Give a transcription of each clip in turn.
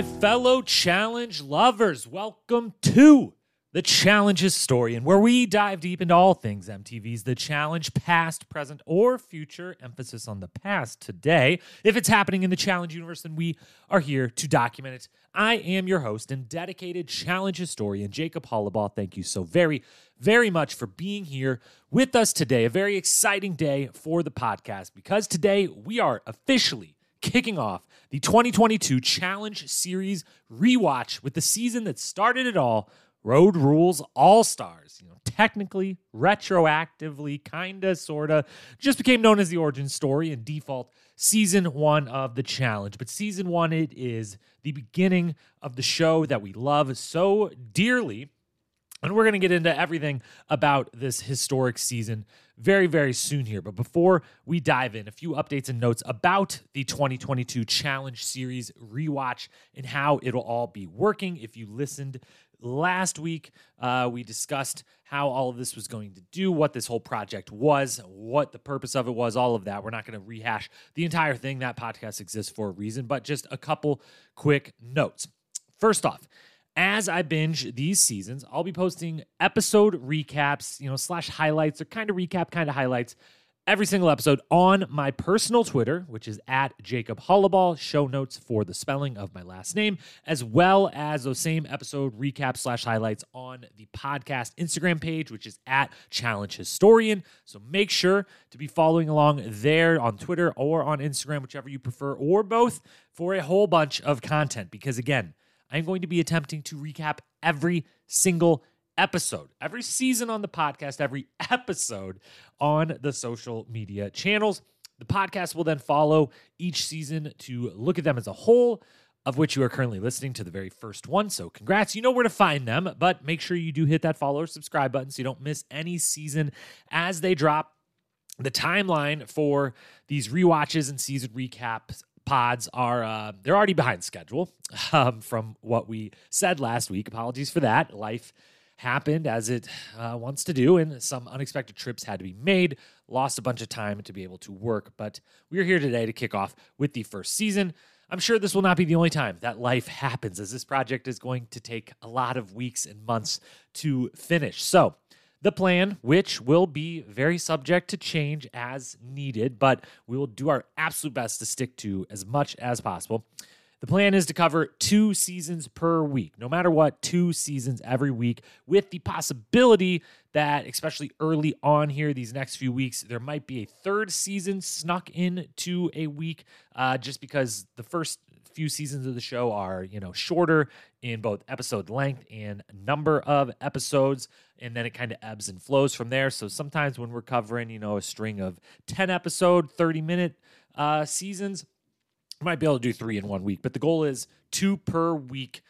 my fellow challenge lovers. Welcome to the Challenge Historian, where we dive deep into all things MTV's The Challenge, past, present, or future. Emphasis on the past today. If it's happening in the Challenge universe, then we are here to document it. I am your host and dedicated Challenge historian, Jacob Hollabaugh. Thank you so very, very much for being here with us today. A very exciting day for the podcast because today we are officially kicking off the 2022 Challenge Series rewatch with the season that started it all Road Rules All Stars. You know, technically, retroactively, kinda, sorta, just became known as the origin story and default season one of the challenge. But season one, it is the beginning of the show that we love so dearly. And we're going to get into everything about this historic season very, very soon here. But before we dive in, a few updates and notes about the 2022 Challenge Series rewatch and how it'll all be working. If you listened last week, uh, we discussed how all of this was going to do, what this whole project was, what the purpose of it was, all of that. We're not going to rehash the entire thing. That podcast exists for a reason, but just a couple quick notes. First off, as I binge these seasons, I'll be posting episode recaps, you know, slash highlights or kind of recap, kind of highlights every single episode on my personal Twitter, which is at Jacob Hollabaugh. Show notes for the spelling of my last name, as well as those same episode recaps slash highlights on the podcast Instagram page, which is at Challenge Historian. So make sure to be following along there on Twitter or on Instagram, whichever you prefer, or both, for a whole bunch of content. Because again, I'm going to be attempting to recap every single episode, every season on the podcast, every episode on the social media channels. The podcast will then follow each season to look at them as a whole, of which you are currently listening to the very first one. So, congrats. You know where to find them, but make sure you do hit that follow or subscribe button so you don't miss any season as they drop. The timeline for these rewatches and season recaps pods are uh, they're already behind schedule um, from what we said last week. Apologies for that. Life happened as it uh, wants to do, and some unexpected trips had to be made. Lost a bunch of time to be able to work, but we are here today to kick off with the first season. I'm sure this will not be the only time that life happens, as this project is going to take a lot of weeks and months to finish. So, the plan, which will be very subject to change as needed, but we will do our absolute best to stick to as much as possible. The plan is to cover two seasons per week, no matter what, two seasons every week, with the possibility that, especially early on here, these next few weeks, there might be a third season snuck into a week, uh, just because the first few seasons of the show are, you know, shorter in both episode length and number of episodes. And then it kind of ebbs and flows from there. So sometimes when we're covering, you know, a string of 10 episode, 30 minute uh, seasons, I might be able to do three in one week. But the goal is two per week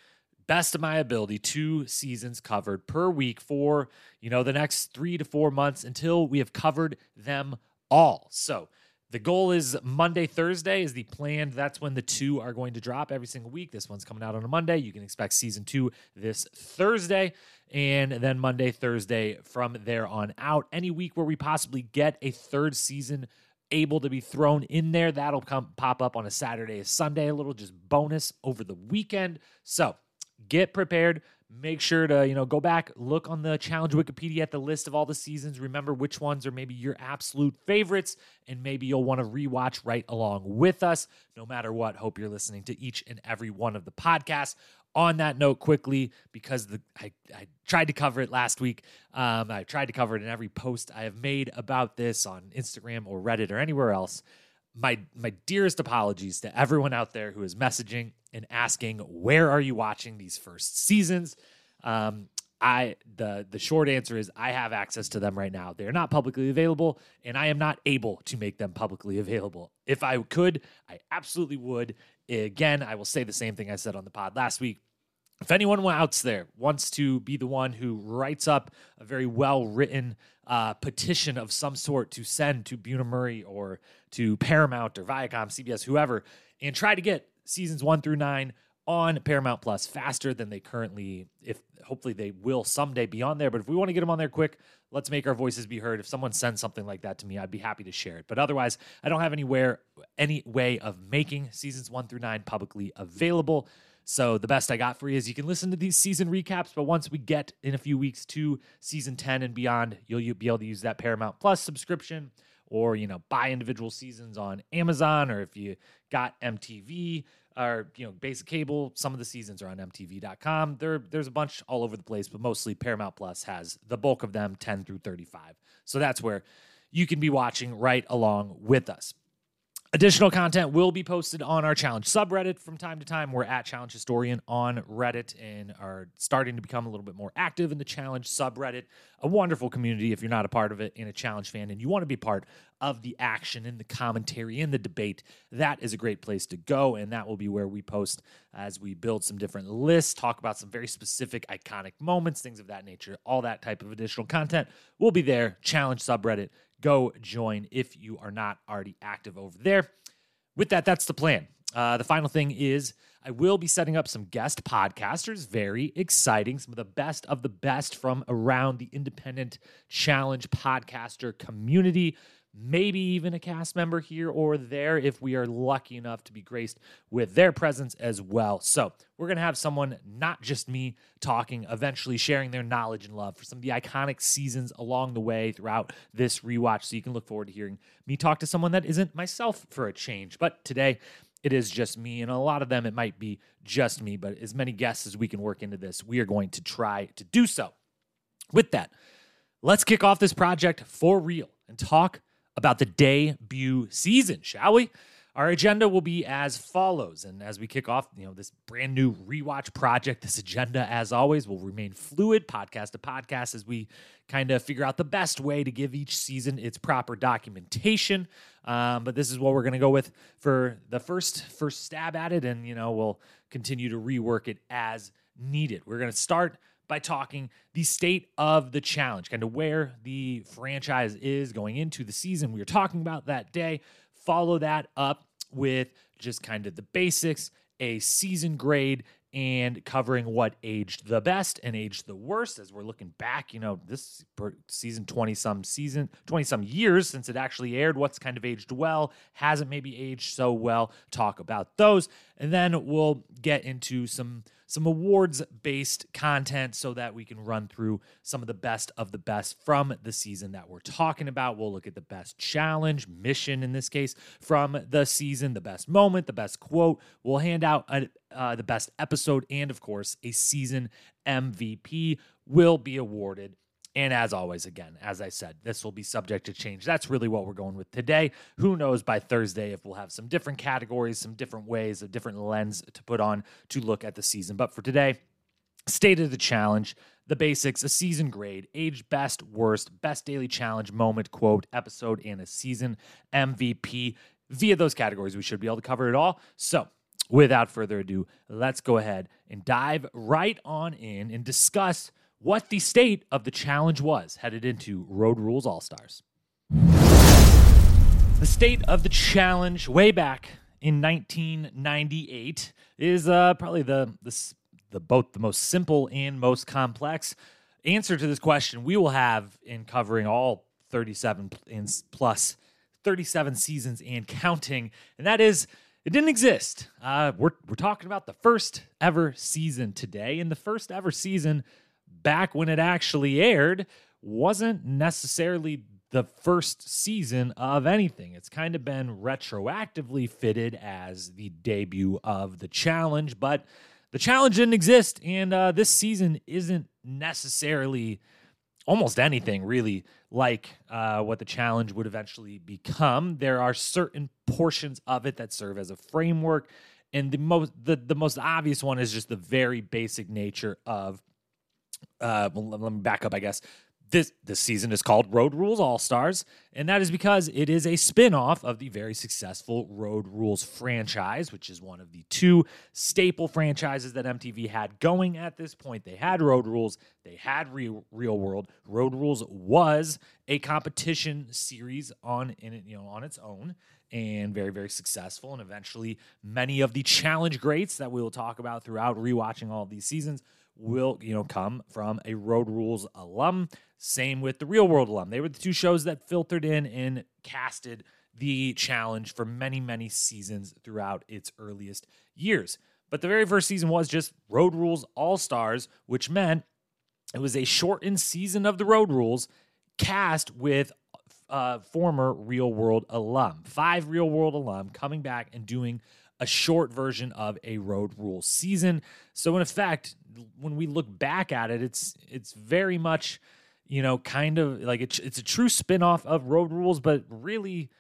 best of my ability two seasons covered per week for you know the next three to four months until we have covered them all so the goal is Monday, Thursday is the planned. That's when the two are going to drop every single week. This one's coming out on a Monday. You can expect season two this Thursday. And then Monday, Thursday from there on out. Any week where we possibly get a third season able to be thrown in there, that'll come pop up on a Saturday, a Sunday, a little just bonus over the weekend. So get prepared make sure to you know go back look on the challenge wikipedia at the list of all the seasons. Remember which ones are maybe your absolute favorites and maybe you'll want to rewatch right along with us. No matter what hope you're listening to each and every one of the podcasts. On that note quickly because the I, I tried to cover it last week um, i tried to cover it in every post i have made about this on instagram or reddit or anywhere else my my dearest apologies to everyone out there who is messaging and asking where are you watching these first seasons. Um, I the the short answer is I have access to them right now. They are not publicly available, and I am not able to make them publicly available. If I could, I absolutely would. Again, I will say the same thing I said on the pod last week. If anyone out there wants to be the one who writes up a very well written uh, petition of some sort to send to Bunim/Murray or to Paramount or Viacom, CBS, whoever, and try to get seasons one through nine on Paramount Plus faster than they currently, if hopefully they will someday be on there. But if we want to get them on there quick, let's make our voices be heard. If someone sends something like that to me, I'd be happy to share it. But otherwise, I don't have anywhere, any way of making seasons one through nine publicly available. So the best I got for you is you can listen to these season recaps, but once we get in a few weeks to season 10 and beyond, you'll be able to use that Paramount Plus subscription or, you know, buy individual seasons on Amazon or if you got MTV or, you know, basic cable, some of the seasons are on mtv.com. There there's a bunch all over the place, but mostly Paramount Plus has the bulk of them 10 through 35. So that's where you can be watching right along with us. Additional content will be posted on our challenge subreddit from time to time. We're at Challenge Historian on Reddit and are starting to become a little bit more active in the challenge subreddit. A wonderful community if you're not a part of it and a challenge fan and you want to be part of the action and the commentary and the debate. That is a great place to go. And that will be where we post as we build some different lists, talk about some very specific iconic moments, things of that nature. All that type of additional content will be there. Challenge subreddit go join if you are not already active over there. With that, that's the plan. Uh, the final thing is I will be setting up some guest podcasters. Very exciting. Some of the best of the best from around the independent challenge podcaster community maybe even a cast member here or there if we are lucky enough to be graced with their presence as well. So, we're going to have someone, not just me, talking, eventually sharing their knowledge and love for some of the iconic seasons along the way throughout this rewatch. So, you can look forward to hearing me talk to someone that isn't myself for a change. But today, it is just me. And a lot of them, it might be just me, but as many guests as we can work into this, we are going to try to do so. With that, let's kick off this project for real and talk about the debut season, shall we? Our agenda will be as follows. And as we kick off, you know, this brand new rewatch project, this agenda, as always, will remain fluid, podcast to podcast, as we kind of figure out the best way to give each season its proper documentation. Um, but this is what we're going to go with for the first first stab at it, and you know, we'll continue to rework it as needed. We're going to start by talking the state of the challenge, kind of where the franchise is going into the season we were talking about that day. Follow that up with just kind of the basics, a season grade, and covering what aged the best and aged the worst as we're looking back you know this season 20 some season 20 some years since it actually aired what's kind of aged well hasn't maybe aged so well talk about those and then we'll get into some some awards based content so that we can run through some of the best of the best from the season that we're talking about. We'll look at the best challenge, mission in this case, from the season, the best moment, the best quote. We'll hand out a, uh, the best episode, and of course, a season MVP will be awarded and as always, again, as I said, this will be subject to change. That's really what we're going with today. Who knows by Thursday if we'll have some different categories, some different ways, a different lens to put on to look at the season. But for today, state of the challenge, the basics, a season grade, age best, worst, best daily challenge, moment, quote, episode, and a season MVP. Via those categories, we should be able to cover it all. So, without further ado, let's go ahead and dive right on in and discuss what the state of the challenge was headed into Road Rules All Stars. The state of the challenge way back in 1998 is uh, probably the, the, the both the most simple and most complex answer to this question we will have in covering all 37 plus 37 seasons and counting, and that is it didn't exist. Uh, we're we're talking about the first ever season today, and the first ever season back when it actually aired wasn't necessarily the first season of anything. It's kind of been retroactively fitted as the debut of the challenge, but the challenge didn't exist, and uh, this season isn't necessarily almost anything really like uh, what the challenge would eventually become. There are certain portions of it that serve as a framework, and the most the, the most obvious one is just the very basic nature of uh, let me back up, I guess. This this season is called Road Rules All Stars, and that is because it is a spin-off of the very successful Road Rules franchise, which is one of the two staple franchises that MTV had going at this point. They had Road Rules, they had Real, Real World. Road Rules was a competition series on in you know, on its own and very very successful and eventually many of the challenge greats that we will talk about throughout rewatching all of these seasons will you know come from a Road Rules alum. Same with the Real World alum. They were the two shows that filtered in and casted the challenge for many many seasons throughout its earliest years. But the very first season was just Road Rules All Stars, which meant it was a shortened season of the Road Rules cast with uh, former Real World alum, five Real World alum coming back and doing a short version of a Road Rules season. So in effect, when we look back at it, it's it's very much, you know, kind of like it's it's a true spin-off of Road Rules, but really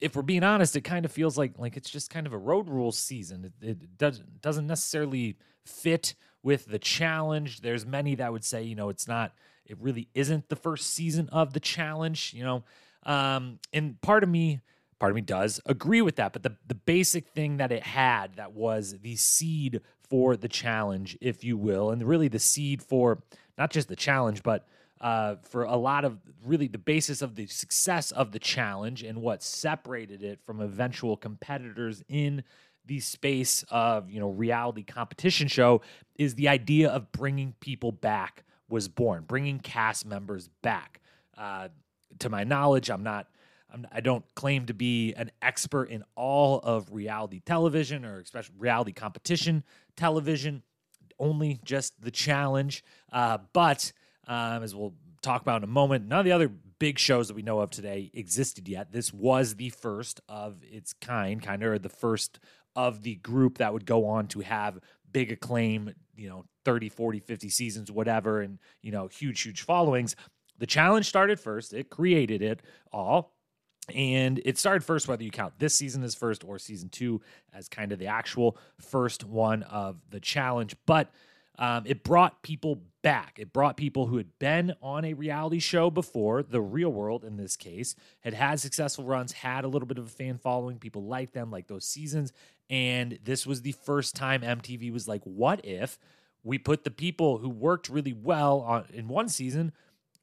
if we're being honest, it kind of feels like like it's just kind of a road rules season. It, it doesn't doesn't necessarily fit with the challenge. There's many that would say, you know, it's not. It really isn't the first season of the challenge. You know, um, and part of me, part of me does agree with that. But the the basic thing that it had that was the seed for the challenge, if you will, and really the seed for not just the challenge, but uh, for a lot of really the basis of the success of the challenge and what separated it from eventual competitors in the space of you know reality competition show is the idea of bringing people back was born bringing cast members back. Uh, to my knowledge i'm not I'm, i do not claim to be an expert in all of reality television or especially reality competition television only just the challenge uh, but um, as we'll talk about in a moment. None of the other big shows that we know of today existed yet. This was the first of its kind, kind of the first of the group that would go on to have big acclaim, you know, 30, 40, 50 seasons, whatever, and, you know, huge, huge followings. The challenge started first, it created it all. And it started first, whether you count this season as first or season two as kind of the actual first one of the challenge. But um, it brought people back. It brought people who had been on a reality show before, the real world in this case, had had successful runs, had a little bit of a fan following. People liked them, like those seasons. And this was the first time MTV was like, what if we put the people who worked really well on in one season?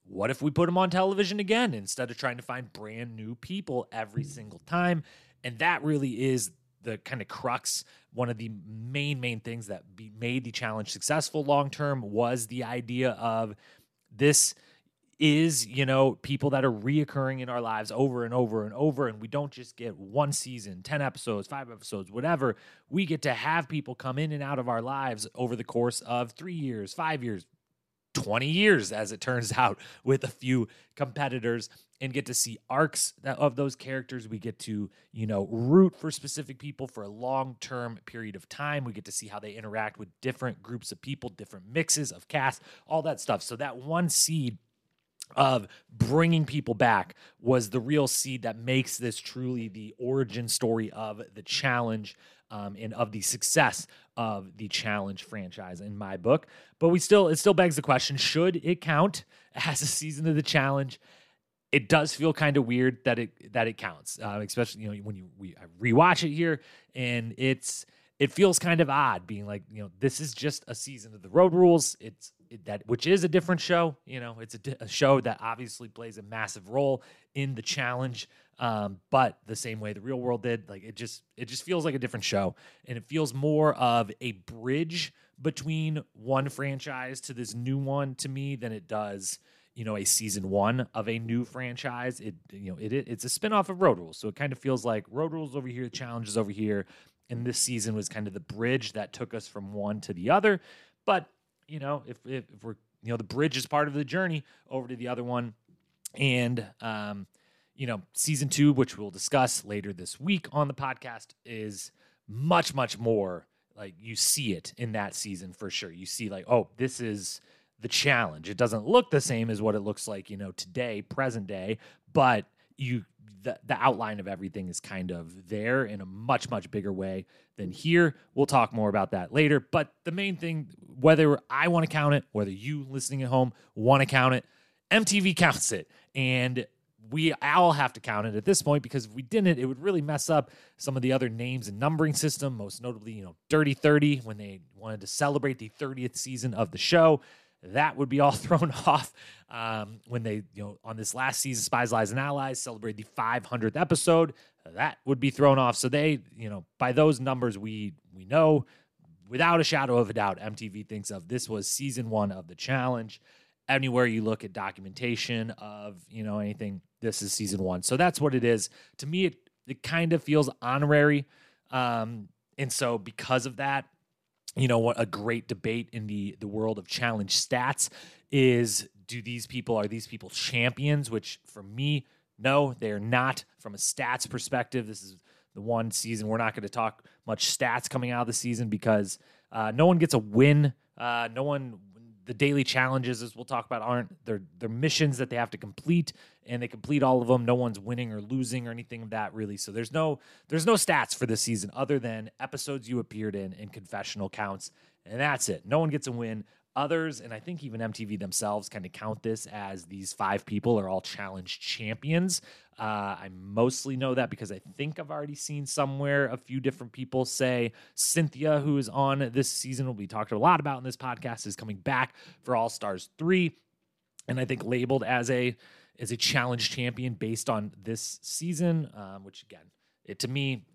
What if we put them on television again instead of trying to find brand new people every mm. single time? And that really is the kind of crux. One of the main main things that be, made the challenge successful long term was the idea of this is you know people that are reoccurring in our lives over and over and over and we don't just get one season 10 episodes 5 episodes whatever. We get to have people come in and out of our lives over the course of 3 years 5 years 20 years, as it turns out, with a few competitors and get to see arcs of those characters. We get to, you know, root for specific people for a long term period of time. We get to see how they interact with different groups of people, different mixes of cast, all that stuff. So, that one seed of bringing people back was the real seed that makes this truly the origin story of the challenge um, and of the success of the challenge franchise in my book. But we still, it still begs the question: Should it count as a season of the challenge? It does feel kind of weird that it that it counts, uh, especially you know when you we I rewatch it here, and it's it feels kind of odd being like you know this is just a season of the road rules. It's it, that which is a different show. You know, it's a, a show that obviously plays a massive role in the challenge um, but the same way the real world did like it just it just feels like a different show. And it feels more of a bridge between one franchise to this new one to me than it does you know a season one of a new franchise. It you know it, it it's a spin-off of road rules. So it kind of feels like road rules over here challenges over here. And this season was kind of the bridge that took us from one to the other. But you know if, if, if we're you know the bridge is part of the journey over to the other one. And um you know, season two, which we'll discuss later this week on the podcast, is much, much more like you see it in that season for sure. You see, like, oh, this is the challenge. It doesn't look the same as what it looks like, you know, today, present day, but you the, the outline of everything is kind of there in a much much bigger way than here we'll talk more about that later but the main thing whether i want to count it whether you listening at home want to count it mtv counts it and we all have to count it at this point because if we didn't, it would really mess up some of the other names and numbering system, most notably, you know, Dirty 30 when they wanted to celebrate the 30th season of the show. That would be all thrown off um, when they, you know, on this last season, Spies, Lies, and Allies celebrate the 500th episode. That would be thrown off. So they, you know, by those numbers, we we know without a shadow of a doubt, MTV thinks of this was season one of the challenge anywhere you look at documentation of you know anything this is season one. So that's what it is. To me it, it kind of feels honorary. Um, and so because of that you know what a great debate in the the world of challenge stats is do these people are these people champions? Which for me no they're not. From a stats perspective this is the one season we're not going to talk much stats coming out of the season because uh, no one gets a win. Uh, no one the daily challenges as we'll talk about aren't they're they're missions that they have to complete and they complete all of them. No one's winning or losing or anything of that really. So there's no there's no stats for this season other than episodes you appeared in and confessional counts and that's it. No one gets a win others and i think even mtv themselves kind of count this as these five people are all challenge champions uh, I mostly know that because I think I've already seen somewhere a few different people say Cynthia, who is on this season, will be talked a lot about in this podcast, is coming back for All Stars 3. And I think labeled as a as a challenge champion based on this season, um, which again, it to me,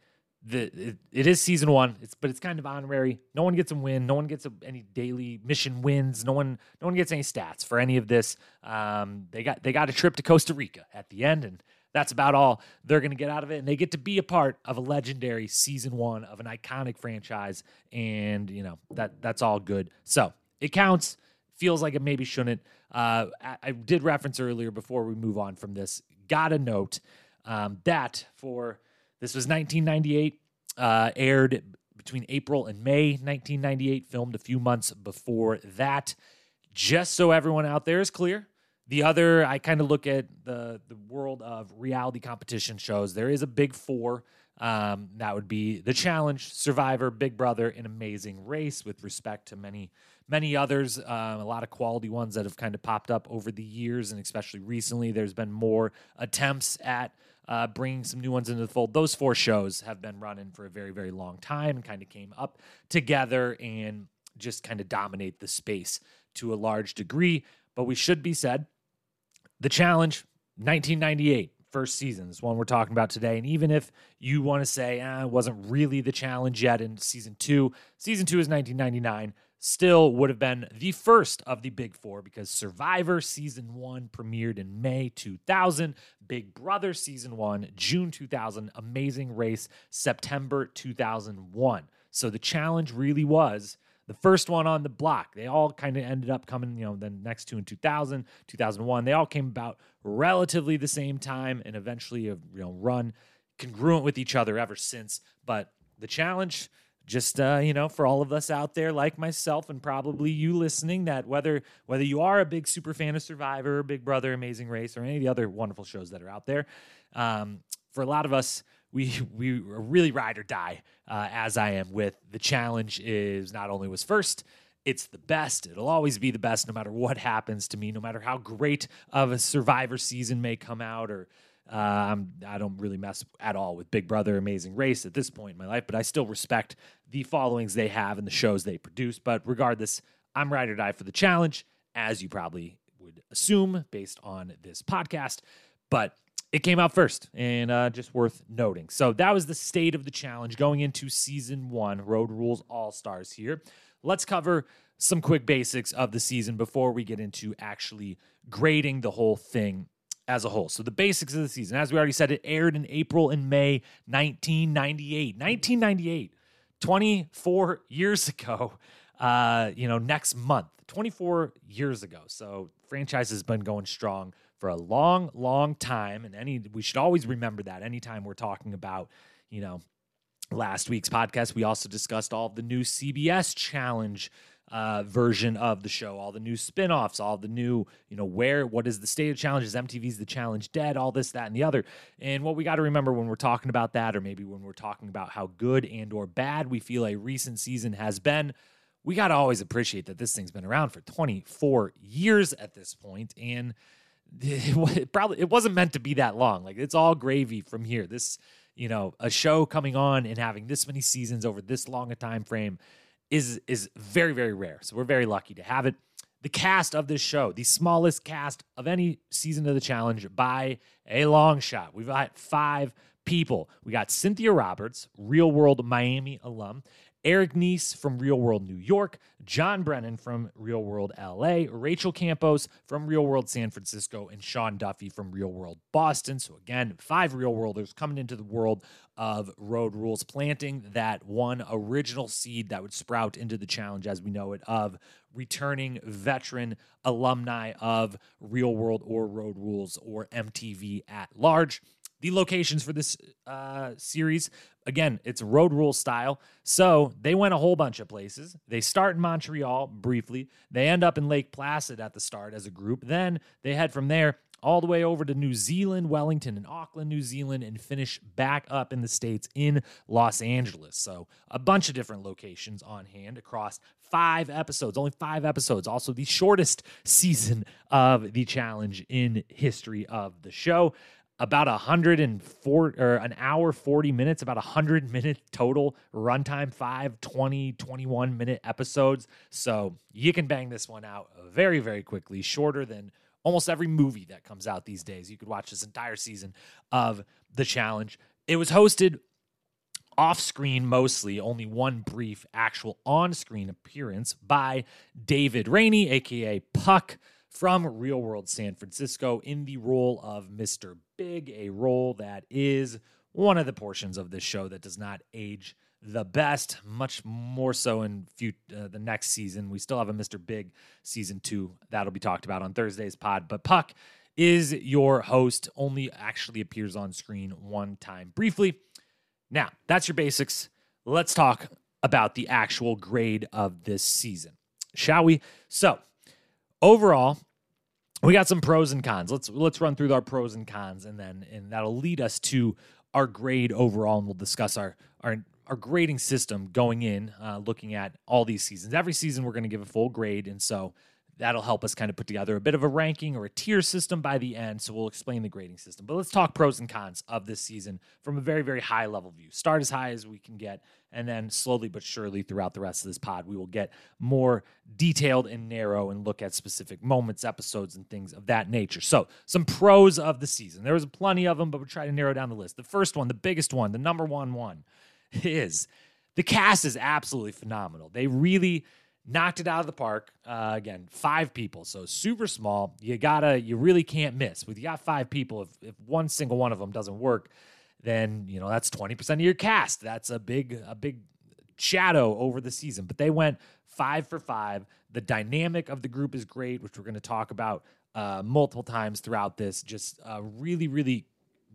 the it, it is season one. It's but it's kind of honorary. No one gets a win. No one gets a, any daily mission wins. No one no one gets any stats for any of this. Um, they got they got a trip to Costa Rica at the end, and that's about all they're going to get out of it. And they get to be a part of a legendary season one of an iconic franchise. And, you know, that that's all good. So it counts. Feels like it maybe shouldn't. Uh, I, I, did reference earlier before we move on from this. Gotta note um, that for this was 1998, uh, aired between April and May 1998, filmed a few months before that. Just so everyone out there is clear, the other, I kind of look at the the world of reality competition shows. There is a big four. Um, that would be The Challenge, Survivor, Big Brother, an amazing race with respect to many, many others. Um, a lot of quality ones that have kind of popped up over the years, and especially recently, there's been more attempts at uh, bringing some new ones into the fold. Those four shows have been running for a very, very long time and kind of came up together and just kind of dominate the space to a large degree. But we should be said the challenge, 1998, first season is one we're talking about today. And even if you want to say eh, it wasn't really the challenge yet in season two, season two is 1999, still would have been the first of the big four because Survivor season one premiered in May 2000, Big Brother season one, June 2000, Amazing Race, September 2001. So the challenge really was the first one on the block. They all kind of ended up coming, you know, the next two in 2000, 2001. They all came about relatively the same time and eventually have, you know, run congruent with each other ever since. But the challenge, just uh, you know, for all of us out there like myself and probably you listening, that whether whether you are a big super fan of Survivor, Big Brother, Amazing Race, or any of the other wonderful shows that are out there, um, for a lot of us, we we really ride or die uh, as I am with the challenge is not only was first it's the best. It'll always be the best no matter what happens to me no matter how great of a survivor season may come out or uh, I don't really mess at all with Big Brother Amazing Race at this point in my life, but I still respect the followings they have and the shows they produce. But regardless, I'm ride or die for the challenge, as you probably would assume based on this podcast. But it came out first and uh, just worth noting. So that was the state of the challenge going into season one, Road Rules All Stars here. Let's cover some quick basics of the season before we get into actually grading the whole thing as a whole. So the basics of the season, as we already said, it aired in April and May 1998. 1998, 24 years ago. Uh, you know, next month, 24 years ago. So franchise has been going strong for a long, long time. And any we should always remember that anytime we're talking about, you know, last week's podcast, we also discussed all of the new CBS challenge uh, version of the show, all the new spin-offs, all the new, you know, where what is the state of challenges, MTV's the challenge dead, all this, that, and the other. And what we got to remember when we're talking about that, or maybe when we're talking about how good and or bad we feel a recent season has been, we got to always appreciate that this thing's been around for 24 years at this point, and it probably it wasn't meant to be that long. Like it's all gravy from here. This, you know, a show coming on and having this many seasons over this long a time frame is is very very rare. So we're very lucky to have it. The cast of this show, the smallest cast of any season of the challenge by a long shot. We've got five people. We got Cynthia Roberts, real world Miami alum, Eric Nies from Real World New York, Jon Brennan from Real World LA, Rachel Campos from Real World San Francisco, and Sean Duffy from Real World Boston. So, again, five Real Worlders coming into the world of Road Rules, planting that one original seed that would sprout into the challenge as we know it of returning veteran alumni of Real World or Road Rules or MTV at large. The locations for this uh, series, again, it's road rule style. So they went a whole bunch of places. They start in Montreal briefly. They end up in Lake Placid at the start as a group. Then they head from there all the way over to New Zealand, Wellington, and Auckland, New Zealand, and finish back up in the States in Los Angeles. So, a bunch of different locations on hand across five episodes, only five episodes. Also, the shortest season of the challenge in history of the show about a hundred and four or an hour 40 minutes about a hundred minute total runtime 5 20 21 minute episodes so you can bang this one out very very quickly shorter than almost every movie that comes out these days you could watch this entire season of the challenge it was hosted off screen mostly, only one brief actual on screen appearance by David Rainey, aka Puck from Real World San Francisco in the role of Mr. Big, a role that is one of the portions of this show that does not age the best, much more so in few, uh, the next season. We still have a Mr. Big season two that'll be talked about on Thursday's pod. But Puck is your host, only actually appears on screen one time briefly. Now, that's your basics. Let's talk about the actual grade of this season, shall we? So, overall, we got some pros and cons. Let's let's run through our pros and cons, and then and that'll lead us to our grade overall, and we'll discuss our our our grading system going in, uh, looking at all these seasons. Every season, we're going to give a full grade, and so that'll help us kind of put together a bit of a ranking or a tier system by the end. So we'll explain the grading system. But let's talk pros and cons of this season from a very, very high level view. Start as high as we can get, and then slowly but surely throughout the rest of this pod, we will get more detailed and narrow and look at specific moments, episodes, and things of that nature. So, some pros of the season. There was plenty of them, but we'll try to narrow down the list. The first one, the biggest one, the number one one, is the cast is absolutely phenomenal. They really knocked it out of the park. Uh, again, five people, so super small. You gotta, you really can't miss. With you got five people, if if one single one of them doesn't work, then you know that's twenty percent of your cast. That's a big a big shadow over the season. But they went five for five. The dynamic of the group is great, which we're going to talk about uh, multiple times throughout this. Just uh, really, really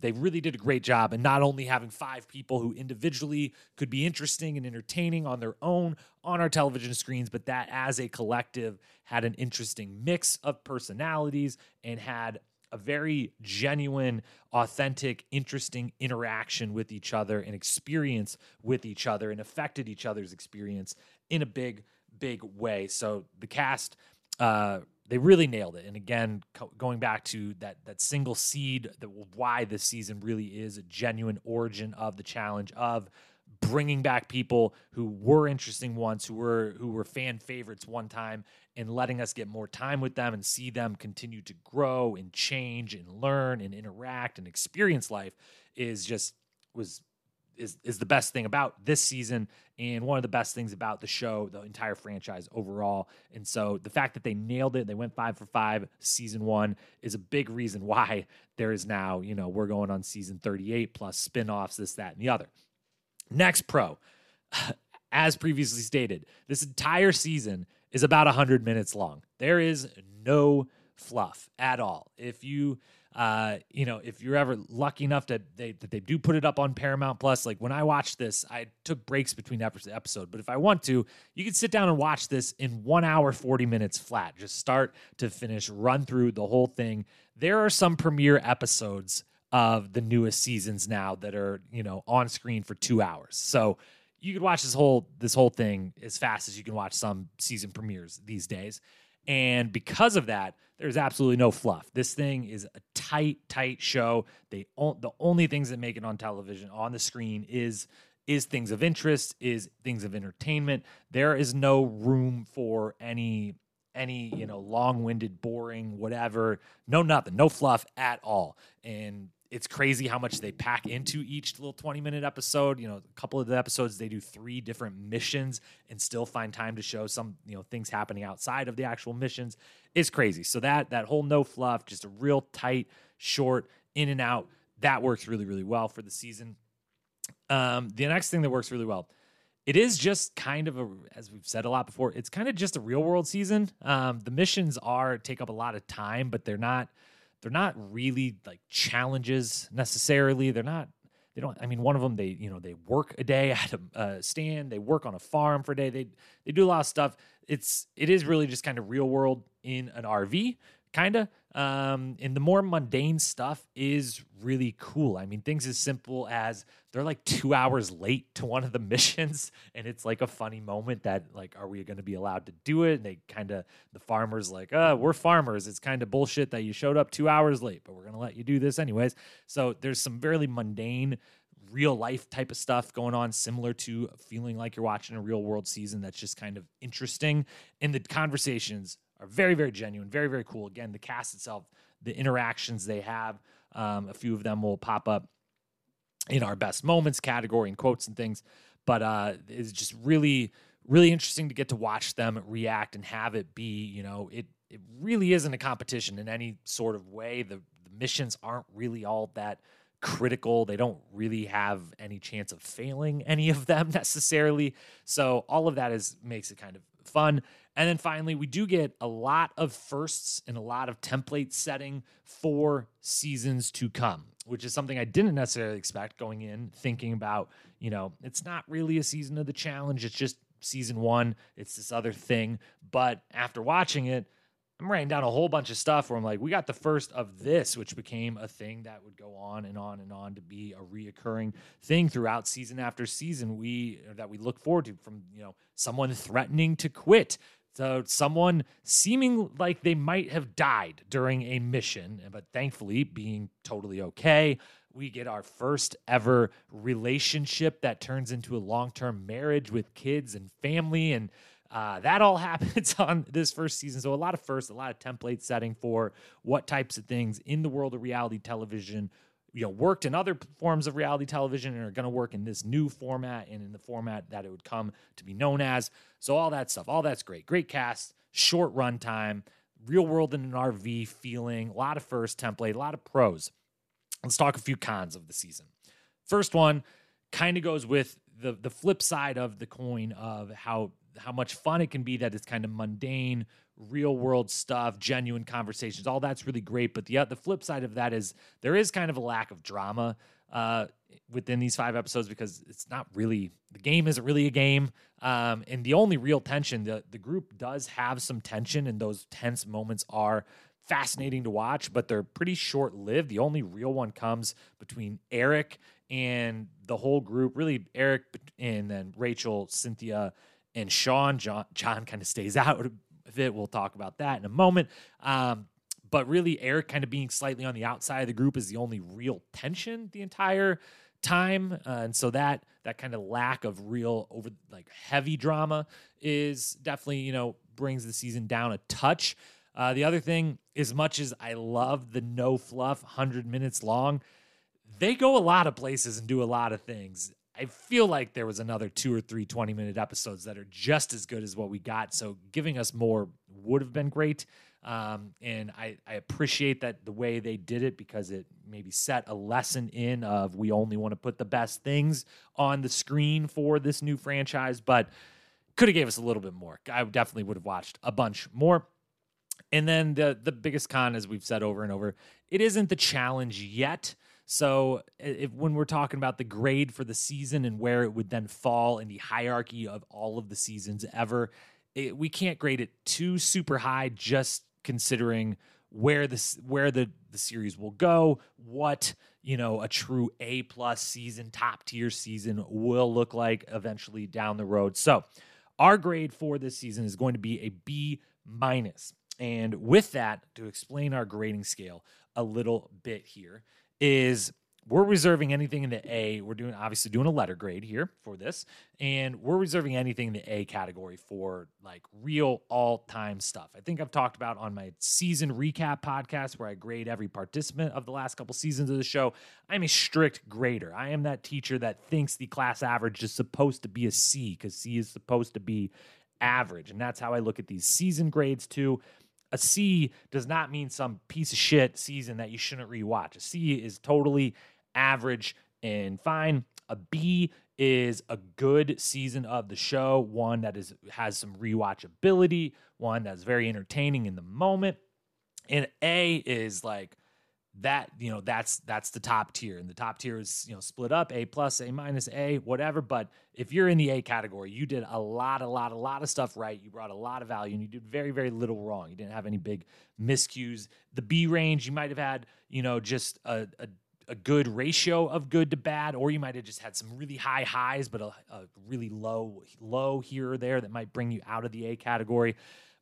they really did a great job and not only having five people who individually could be interesting and entertaining on their own on our television screens, but that as a collective had an interesting mix of personalities and had a very genuine, authentic, interesting interaction with each other and experience with each other and affected each other's experience in a big, big way. So the cast uh, they really nailed it. And again, co- going back to that that single seed, that why this season really is a genuine origin of the challenge of bringing back people who were interesting once, who were who were fan favorites one time, and letting us get more time with them and see them continue to grow and change and learn and interact and experience life is just was is is the best thing about this season and one of the best things about the show, the entire franchise overall. And so the fact that they nailed it, they went five for five season one is a big reason why there is now, you know, we're going on season 38 plus spin-offs, this, that, and the other. Next pro, as previously stated, this entire season is about 100 minutes long. There is no fluff at all. If you uh, you know, if you're ever lucky enough that they that they do put it up on Paramount Plus, like when I watched this, I took breaks between episode. But if I want to, you can sit down and watch this in one hour forty minutes flat, just start to finish, run through the whole thing. There are some premiere episodes of the newest seasons now that are you know on screen for two hours, so you could watch this whole this whole thing as fast as you can watch some season premieres these days. And because of that, there's absolutely no fluff. This thing is a tight, tight show. They the only things that make it on television on the screen is is things of interest, is things of entertainment. There is no room for any any you know long-winded, boring, whatever. No nothing, no fluff at all. And it's crazy how much they pack into each little 20 minute episode. You know, a couple of the episodes they do three different missions and still find time to show some, you know, things happening outside of the actual missions. It's crazy. So that that whole no fluff, just a real tight, short, in and out, that works really, really well for the season. Um, the next thing that works really well, it is just kind of a, as we've said a lot before, it's kind of just a real world season. Um, the missions are take up a lot of time, but they're not they're not really like challenges necessarily. They're not they don't i mean one of them they you know they work a day at a uh, stand they work on a farm for a day they they do a lot of stuff it's it is really just kind of real world in an rv kind of. Um, and the more mundane stuff is really cool. I mean, things as simple as they're like two hours late to one of the missions, and it's like a funny moment that like, are we going to be allowed to do it? And they kind of the farmers like, uh, we're farmers. It's kind of bullshit that you showed up two hours late, but we're gonna let you do this anyways. So there's some very mundane real life type of stuff going on, similar to feeling like you're watching a real world season that's just kind of interesting. And the conversations are very, very genuine, very, very cool. Again, the cast itself, the interactions they have, um, a few of them will pop up in our best moments category and quotes and things. But uh, it's just really, really interesting to get to watch them react and have it be, you know, it it really isn't a competition in any sort of way. The, the missions aren't really all that critical. They don't really have any chance of failing any of them necessarily. So all of that is makes it kind of fun. And then finally, we do get a lot of firsts and a lot of template setting for seasons to come, which is something I didn't necessarily expect going in, thinking about, you know, it's not really a season of the challenge. It's just season one, it's this other thing. But after watching it, I'm writing down a whole bunch of stuff where I'm like, we got the first of this, which became a thing that would go on and on and on to be a reoccurring thing throughout season after season. We that we look forward to from you know someone threatening to quit so someone seeming like they might have died during a mission, but thankfully being totally okay. We get our first ever relationship that turns into a long term marriage with kids and family. And uh, that all happens on this first season. So, a lot of firsts, a lot of template setting for what types of things in the world of reality television you know worked in other forms of reality television and are going to work in this new format and in the format that it would come to be known as. So all that stuff all that's great. Great cast short runtime real world in an rv feeling a lot of first template a lot of pros let's talk a few cons of the season. First one kind of goes with the the flip side of the coin of how how much fun it can be that it's kind of mundane real world stuff, genuine conversations. All that's really great. But the the flip side of that is there is kind of a lack of drama uh, within these five episodes because it's not really the game isn't really a game. Um, and the only real tension the the group does have some tension, and those tense moments are fascinating to watch, but they're pretty short lived. The only real one comes between Eric and the whole group. Really, Eric and then Rachel, Cynthia, and Sean. Jon, Jon kind of stays out it. We'll talk about that in a moment. Um, but really, Eric kind of being slightly on the outside of the group is the only real tension the entire time, uh, and so that that kind of lack of real over like heavy drama is definitely you know brings the season down a touch. Uh, the other thing, as much as I love the no fluff, hundred minutes long, they go a lot of places and do a lot of things. I feel like there was another two or three 20 minute episodes that are just as good as what we got. So giving us more would have been great. Um, and I, I appreciate that the way they did it because it maybe set a lesson in of we only want to put the best things on the screen for this new franchise, but could have gave us a little bit more. I definitely would have watched a bunch more. And then the the biggest con, as we've said over and over, it isn't the challenge yet. So if when we're talking about the grade for the season and where it would then fall in the hierarchy of all of the seasons ever, it, we can't grade it too super high just considering where this where the the series will go, what you know a true A plus season, top tier season will look like eventually down the road. So our grade for this season is going to be a B minus. And with that, to explain our grading scale a little bit here, is we're reserving anything in the A. We're doing obviously doing a letter grade here for this, and we're reserving anything in the A category for like real all time stuff. I think I've talked about on my season recap podcast where I grade every participant of the last couple seasons of the show. I'm a strict grader. I am that teacher that thinks the class average is supposed to be a C because C is supposed to be average, and that's how I look at these season grades too a C does not mean some piece of shit season that you shouldn't rewatch. A C is totally average and fine. A B is a good season of the show, one that is has some rewatchability, one that's very entertaining in the moment. And A is like that, you know, that's that's the top tier. And the top tier is, you know, split up, A plus, A minus, A, whatever. But if you're in the A category, you did a lot, a lot, a lot of stuff right. You brought a lot of value and you did very, very little wrong. You didn't have any big miscues. The B range, you might have had, you know, just a, a a good ratio of good to bad, or you might have just had some really high highs, but a, a, really low low here or there that might bring you out of the A category.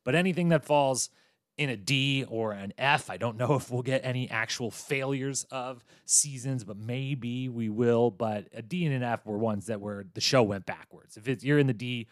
But anything that falls in a D or an F, I don't know if we'll get any actual failures of seasons, but maybe we will. But a D and an F were ones that were the show went backwards. If you're in the D,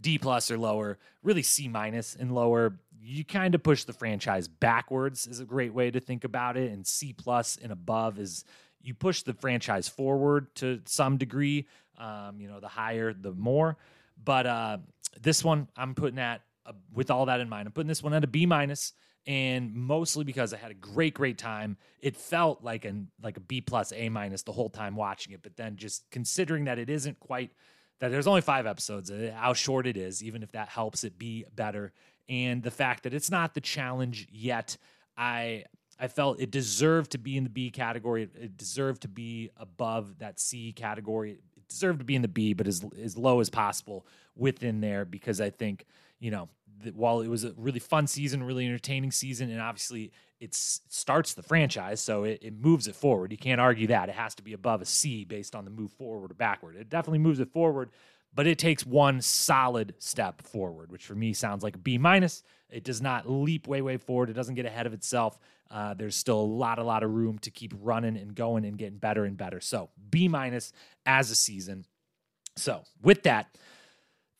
D plus or lower, really C minus and lower, you kind of push the franchise backwards is a great way to think about it. And C plus and above is you push the franchise forward to some degree. Um, you know, the higher, the more. But uh, this one, I'm putting at uh, with all that in mind. I'm putting this one at a B minus, and mostly because I had a great, great time. It felt like an like a B plus, A minus the whole time watching it. But then just considering that it isn't quite that there's only five episodes, uh, how short it is, even if that helps it be better, and the fact that it's not the challenge yet, I I felt it deserved to be in the B category. It deserved to be above that C category. It deserved to be in the B, but as as low as possible within there because I think you know while it was a really fun season, really entertaining season, and obviously it starts the franchise, so it, it, moves it forward. You can't argue that. It has to be above a C based on the move forward or backward. It definitely moves it forward, but it takes one solid step forward, which for me sounds like a B minus. It does not leap way, way forward. It doesn't get ahead of itself. Uh, there's still a lot, a lot of room to keep running and going and getting better and better. So B minus as a season. So with that,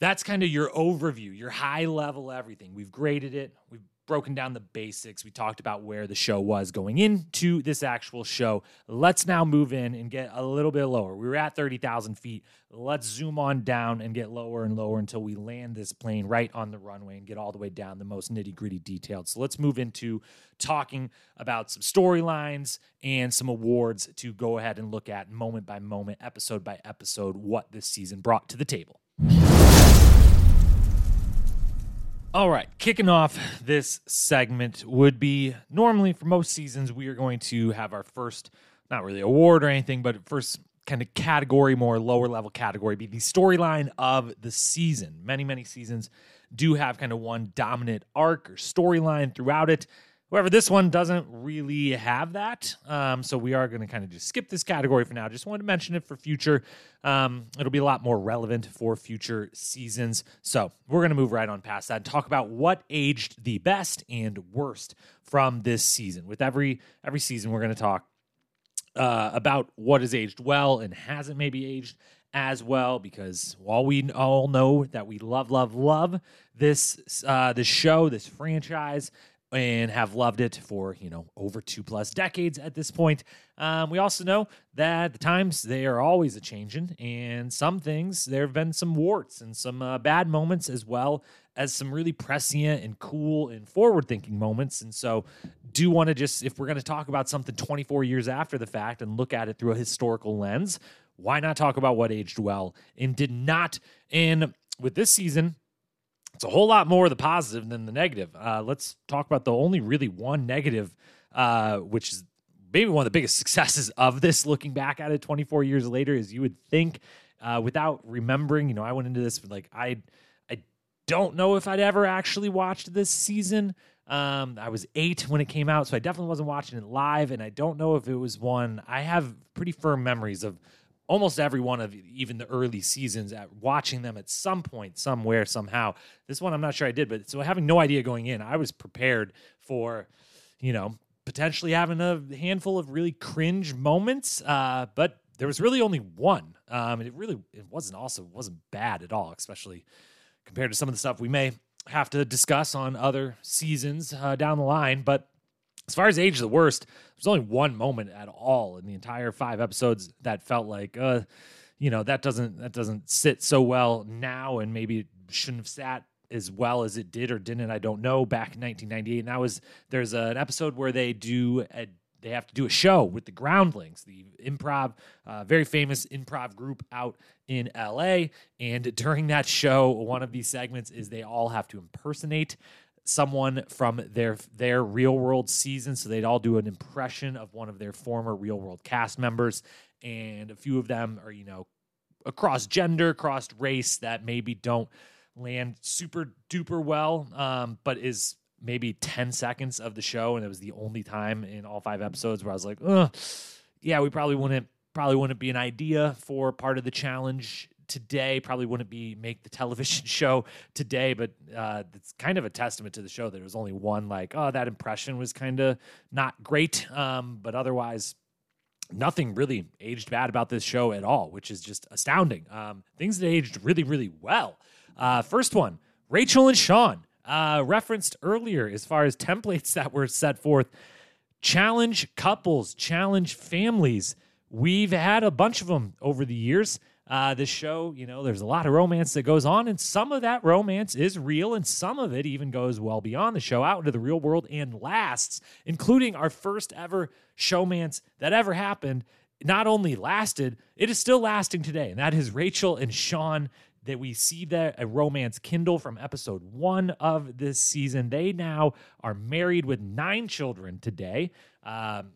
that's kind of your overview, your high level everything. We've graded it. We've broken down the basics. We talked about where the show was going into this actual show. Let's now move in and get a little bit lower. We were at 30,000 feet. Let's zoom on down and get lower and lower until we land this plane right on the runway and get all the way down the most nitty gritty detailed. So let's move into talking about some storylines and some awards to go ahead and look at moment by moment, episode by episode, what this season brought to the table. All right, kicking off this segment would be normally for most seasons, we are going to have our first, not really award or anything, but first kind of category, more lower level category, be the storyline of the season. Many, many seasons do have kind of one dominant arc or storyline throughout it. However, this one doesn't really have that. Um, so we are going to kind of just skip this category for now. Just wanted to mention it for future. Um, it'll be a lot more relevant for future seasons. So we're going to move right on past that and talk about what aged the best and worst from this season. With every every season, we're going to talk uh, about what has aged well and hasn't maybe aged as well because while we all know that we love love love this uh this show this franchise and have loved it for you know over two plus decades at this point. Um, we also know that the times they are always a changing, and some things there have been some warts and some uh, bad moments as well as some really prescient and cool and forward thinking moments. And so, do want to just if we're going to talk about something 24 years after the fact and look at it through a historical lens, why not talk about what aged well and did not? And with this season, it's a whole lot more of the positive than the negative. Uh, let's talk about the only really one negative, uh, which is maybe one of the biggest successes of this. Looking back at it, 24 years later, is you would think, uh, without remembering. You know, I went into this like I, I don't know if I'd ever actually watched this season. Um, I was eight when it came out, so I definitely wasn't watching it live, and I don't know if it was one. I have pretty firm memories of almost every one of even the early seasons at watching them at some point somewhere somehow this one i'm not sure i did but so having no idea going in i was prepared for you know potentially having a handful of really cringe moments, uh, but there was really only one. Um, and it really it wasn't also wasn't bad at all, especially compared to some of the stuff we may have to discuss on other seasons uh, down the line. But as far as age the worst, there's only one moment at all in the entire five episodes that felt like, uh, you know, that doesn't that doesn't sit so well now, and maybe it shouldn't have sat as well as it did or didn't. I don't know. Back in 1998, and that was there's an episode where they do a they have to do a show with the Groundlings, the improv, uh, very famous improv group out in LA. And during that show, one of these segments is they all have to impersonate someone from their their real world season. So they'd all do an impression of one of their former real world cast members, and a few of them are you know across gender, across race that maybe don't land super duper well, um, but is maybe 10 seconds of the show and it was the only time in all five episodes where I was like, "Uh, yeah, we probably wouldn't probably wouldn't be an idea for part of the challenge today. Probably wouldn't be make the television show today, but uh, it's kind of a testament to the show that there was only one like, oh, that impression was kind of not great, um, but otherwise. Nothing really aged bad about this show at all, which is just astounding. Um, things that aged really, really well. Uh, first one, Rachel and Sean uh, referenced earlier as far as templates that were set forth. Challenge couples, challenge families. We've had a bunch of them over the years. Uh, this show, you know, there's a lot of romance that goes on, and some of that romance is real, and some of it even goes well beyond the show out into the real world and lasts, including our first ever showmance that ever happened. Not only lasted, it is still lasting today, and that is Rachel and Sean that we see that a romance kindle from episode one of this season. They now are married with nine children today. Um,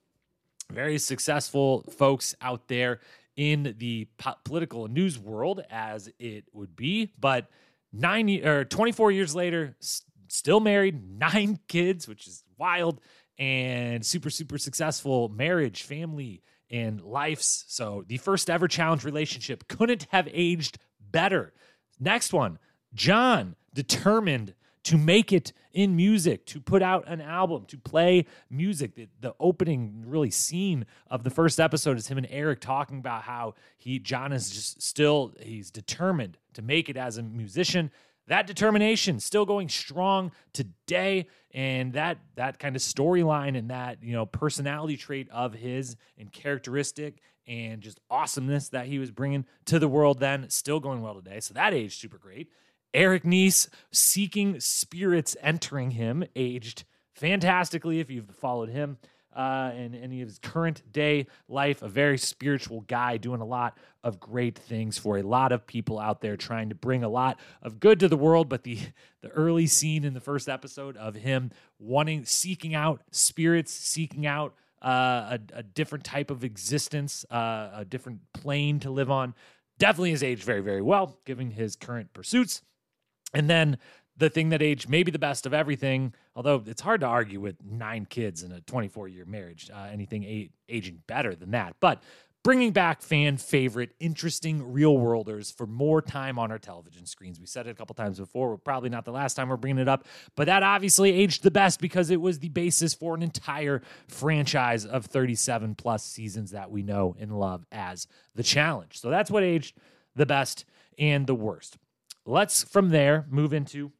very successful folks out there in the po- political news world, as it would be. But nine or 24 years later, s- still married, nine kids, which is wild, and super, super successful marriage, family, and lives. So the first ever challenge relationship couldn't have aged better. Next one, Jon determined to make it in music, to put out an album, to play music. The, the, opening really scene of the first episode is him and Eric talking about how he Jon is just still he's determined to make it as a musician. That determination still going strong today, and that that kind of storyline and that you know personality trait of his and characteristic and just awesomeness that he was bringing to the world then still going well today. So that aged super great. Eric Nies seeking spirits entering him aged fantastically if you've followed him uh, and any of his current day life. A very spiritual guy doing a lot of great things for a lot of people out there, trying to bring a lot of good to the world. But the the early scene in the first episode of him wanting, seeking out spirits, seeking out uh, a, a, different type of existence, uh, a different plane to live on. Definitely has aged very, very well, given his current pursuits. And then the thing that aged maybe the best of everything, although it's hard to argue with nine kids in a 24 year marriage, uh, anything a- aging better than that. But bringing back fan favorite, interesting real worlders for more time on our television screens. We said it a couple times before. We're probably not the last time we're bringing it up, but that obviously aged the best because it was the basis for an entire franchise of 37 plus seasons that we know and love as The Challenge. So that's what aged the best and the worst. Let's from there move into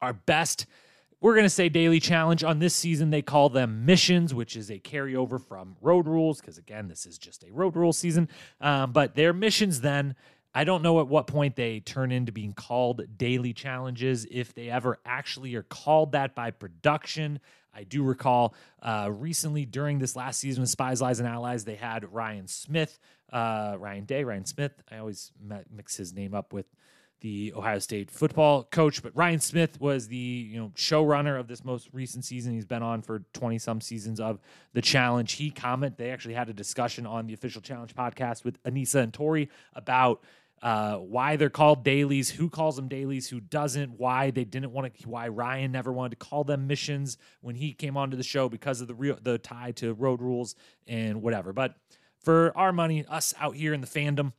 our best we're going to say daily challenge. On this season, they call them missions, which is a carryover from road rules, because again, this is just a road rule season. Um, but their missions then, I don't know at what point they turn into being called daily challenges, if they ever actually are called that by production. I do recall uh, recently during this last season of Spies, Lies, and Allies, they had Ryan Smith, uh, Ryan Day, Ryan Smith. I always mix his name up with the Ohio State football coach, but Ryan Smith was the you know showrunner of this most recent season. He's been on for twenty some seasons of the challenge. He comment they actually had a discussion on the official challenge podcast with Aneesa and Tori about uh, why they're called dailies, who calls them dailies, who doesn't, why they didn't want to, why Ryan never wanted to call them missions when he came onto the show because of the real the tie to road rules and whatever. But for our money, us out here in the fandom,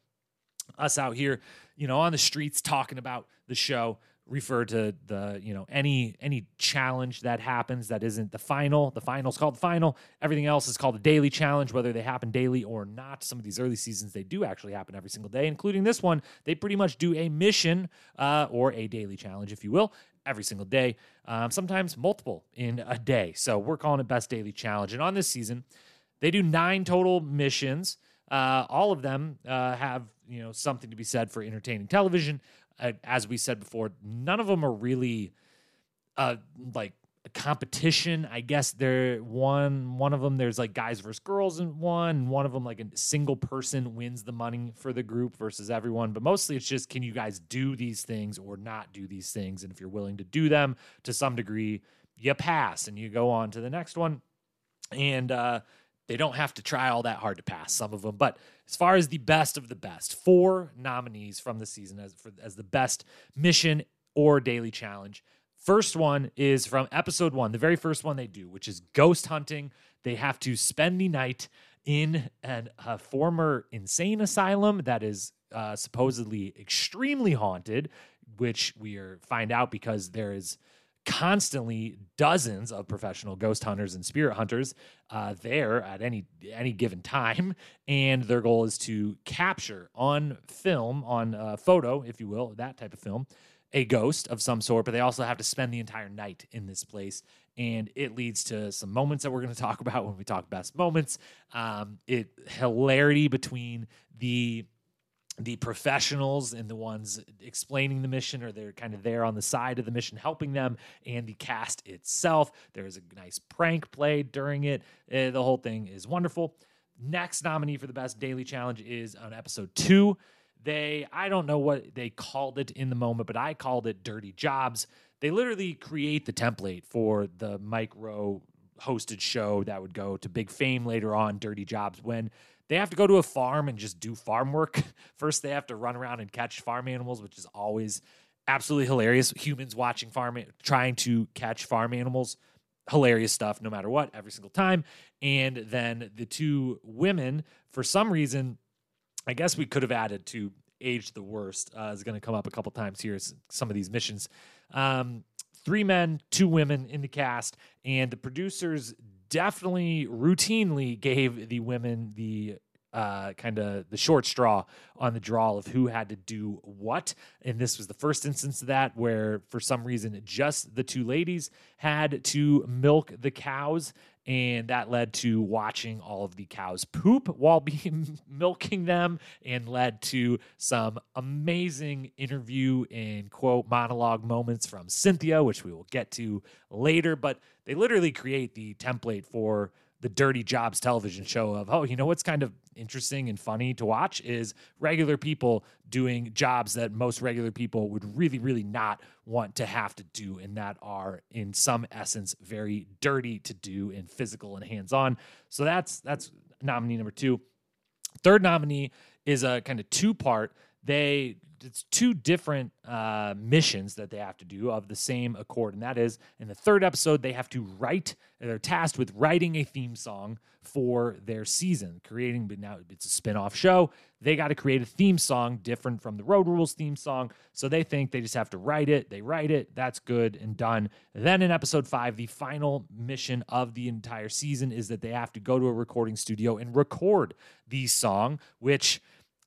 us out here, you know, on the streets talking about the show. refer to the you know any any challenge that happens that isn't the final. The final's called the final. Everything else is called a daily challenge whether they happen daily or not. Some of these early seasons they do actually happen every single day including this one. They pretty much do a mission uh, or a daily challenge if you will every single day um, sometimes multiple in a day. So we're calling it best daily challenge. And on this season they do nine total missions uh, all of them uh, have you know something to be said for entertaining television uh, as we said before, none of them are really uh, like a competition. I guess they're one one of them. There's like guys versus girls in one. One of them like a single person wins the money for the group versus everyone. But mostly it's just can you guys do these things or not do these things? And if you're willing to do them to some degree, you pass and you go on to the next one. And uh, they don't have to try all that hard to pass some of them, but as far as the best of the best, four nominees from the season as for, as the best mission or daily challenge. First one is from episode one, the very first one they do, which is ghost hunting. They have to spend the night in an, a former insane asylum that is uh, supposedly extremely haunted, which we are, find out because there is constantly dozens of professional ghost hunters and spirit hunters uh, there at any any given time, and their goal is to capture on film, on uh, photo, if you will, that type of film, a ghost of some sort. But they also have to spend the entire night in this place, and it leads to some moments that we're going to talk about when we talk best moments. Um, it hilarity between the the professionals and the ones explaining the mission or they're kind of there on the side of the mission helping them and the cast itself. There's a nice prank played during it. Uh, the whole thing is wonderful. Next nominee for the best daily challenge is on episode two. They i don't know what they called it in the moment but i called it dirty jobs. They literally create the template for the mike rowe hosted show that would go to big fame later on dirty jobs when they have to go to a farm and just do farm work. First, they have to run around and catch farm animals, which is always absolutely hilarious. Humans watching farm, trying to catch farm animals, hilarious stuff no matter what, every single time. And then the two women, for some reason, I guess we could have added to age the worst uh, is going to come up a couple times here. Some of these missions. Um, three men, two women in the cast, and the producers definitely routinely gave the women the uh, kind of the short straw on the draw of who had to do what. And this was the first instance of that where, for some reason, just the two ladies had to milk the cows. And that led to watching all of the cows poop while being milking them, and led to some amazing interview and quote monologue moments from Cynthia, which we will get to later. But they literally create the template for the dirty jobs television show of oh you know what's kind of interesting and funny to watch is regular people doing jobs that most regular people would really really not want to have to do and that are in some essence very dirty to do and physical and hands on so that's that's nominee number 2 third nominee is a kind of two part they it's two different uh, missions that they have to do of the same accord, and that is in the third episode they have to write. They're tasked with writing a theme song for their season, creating. But now it's a spin-off show. They got to create a theme song different from the Road Rules theme song. So they think they just have to write it. They write it. That's good and done. Then in episode five, the final mission of the entire season is that they have to go to a recording studio and record the song, which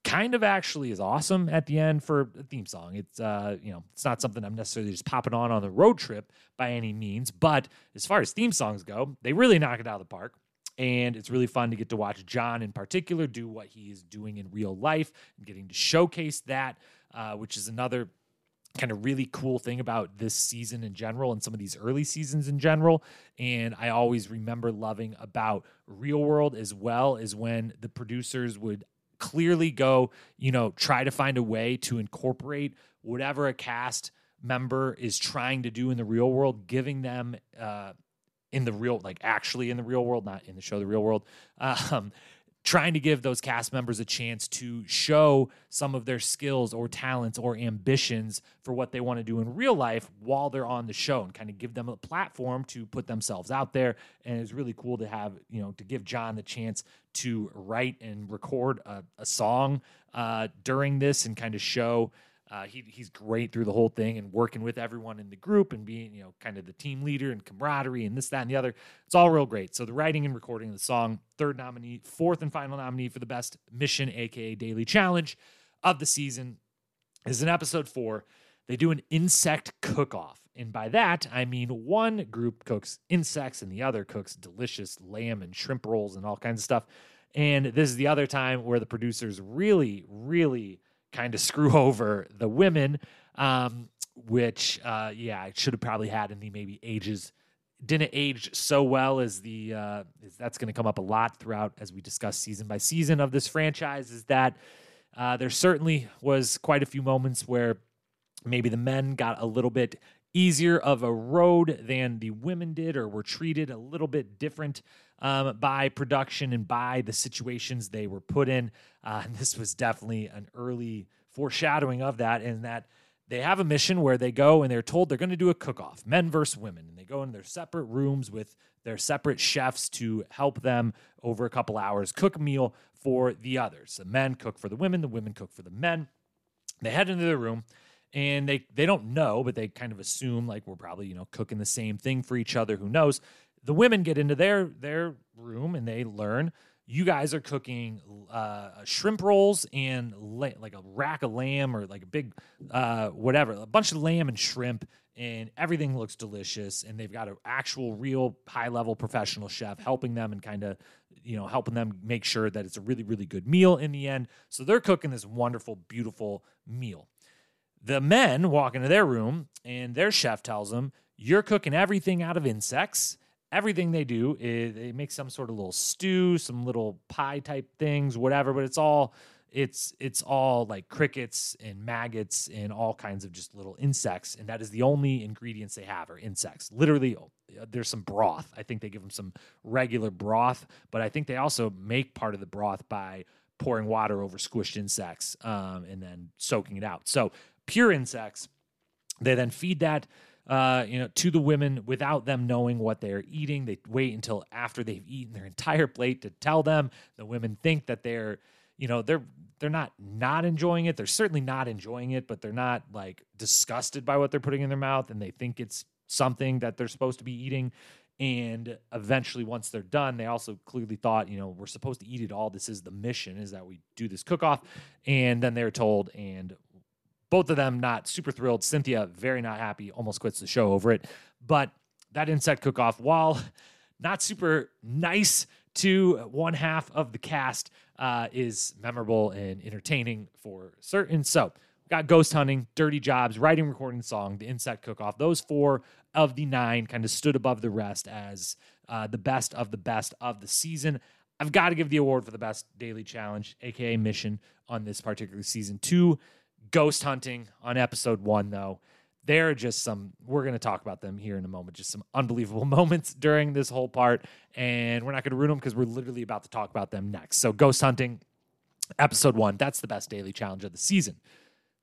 kind of actually is awesome at the end for a theme song. It's uh, you know, it's not something I'm necessarily just popping on on the road trip by any means, but as far as theme songs go, they really knock it out of the park. And it's really fun to get to watch Jon in particular do what he is doing in real life and getting to showcase that, uh, which is another kind of really cool thing about this season in general and some of these early seasons in general. And I always remember loving about Real World as well is when the producers would clearly go, you know, try to find a way to incorporate whatever a cast member is trying to do in the real world, giving them uh, in the real, like actually in the real world, not in the show, the real world, um, trying to give those cast members a chance to show some of their skills or talents or ambitions for what they want to do in real life while they're on the show and kind of give them a platform to put themselves out there. And it's really cool to have you know to give Jon the chance to write and record a, a song uh, during this and kind of show Uh, he, he's great through the whole thing and working with everyone in the group and being, you know, kind of the team leader and camaraderie and this, that, and the other. It's all real great. So the writing and recording of the song, third nominee, fourth and final nominee for the best mission, aka daily challenge of the season, is in episode four. They do an insect cook off. And by that, I mean one group cooks insects and the other cooks delicious lamb and shrimp rolls and all kinds of stuff. And this is the other time where the producers really, really kind of screw over the women, um, which, uh, yeah, I should have probably had in the maybe ages. Didn't age so well as the uh, that's going to come up a lot throughout as we discuss season by season of this franchise. Is that uh, there certainly was quite a few moments where maybe the men got a little bit easier of a road than the women did, or were treated a little bit different um, by production and by the situations they were put in. Uh, and this was definitely an early foreshadowing of that, in that they have a mission where they go and they're told they're going to do a cook off, men versus women. And they go in their separate rooms with their separate chefs to help them over a couple hours cook a meal for the others. The men cook for the women, the women cook for the men. They head into the room and they they don't know, but they kind of assume like we're probably you know cooking the same thing for each other. Who knows? The women get into their their room and they learn you guys are cooking uh, shrimp rolls and la- like a rack of lamb or like a big uh, whatever, a bunch of lamb and shrimp, and everything looks delicious. And they've got an actual, real high level professional chef helping them and kind of, you know, helping them make sure that it's a really, really good meal in the end. So they're cooking this wonderful, beautiful meal. The men walk into their room and their chef tells them, You're cooking everything out of insects. Everything they do is they make some sort of little stew, some little pie type things, whatever, but it's all it's it's all like crickets and maggots and all kinds of just little insects and that is the only ingredients they have are insects literally uh, there's some broth i think they give them some regular broth but i think they also make part of the broth by pouring water over squished insects um, and then soaking it out so pure insects. They then feed that uh, you know, to the women without them knowing what they're eating. They wait until after they've eaten their entire plate to tell them. The women think that they're, you know, they're they're not not enjoying it. They're certainly not enjoying it, but they're not like disgusted by what they're putting in their mouth, and they think it's something that they're supposed to be eating. And eventually, once they're done, they also clearly thought, you know, we're supposed to eat it all. This is the mission: is that we do this cook off, and then they're told, and both of them not super thrilled. Cynthia very not happy, almost quits the show over it. But that insect cook off, while not super nice to one half of the cast, uh, is memorable and entertaining for certain. So got ghost hunting, dirty jobs, writing, recording song, the insect cook off. Those four of the nine kind of stood above the rest as uh, the best of the best of the season. I've got to give the award for the best daily challenge, aka mission, on this particular season two ghost hunting on episode one, though. There are just some, we're going to talk about them here in a moment, just some unbelievable moments during this whole part. And we're not going to ruin them because we're literally about to talk about them next. So, ghost hunting, episode one, that's the best daily challenge of the season.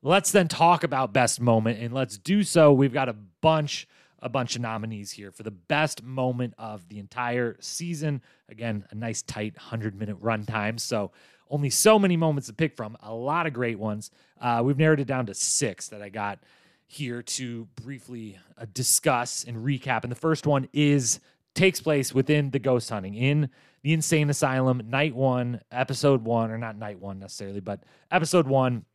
Let's then talk about best moment, and let's do so. We've got a bunch a bunch of nominees here for the best moment of the entire season. Again, a nice tight 100 minute runtime. So only so many moments to pick from, a lot of great ones. Uh, we've narrowed it down to six that I got here to briefly uh, discuss and recap. And the first one is takes place within the ghost hunting in the insane asylum, night one, episode one, or not night one necessarily, but episode one.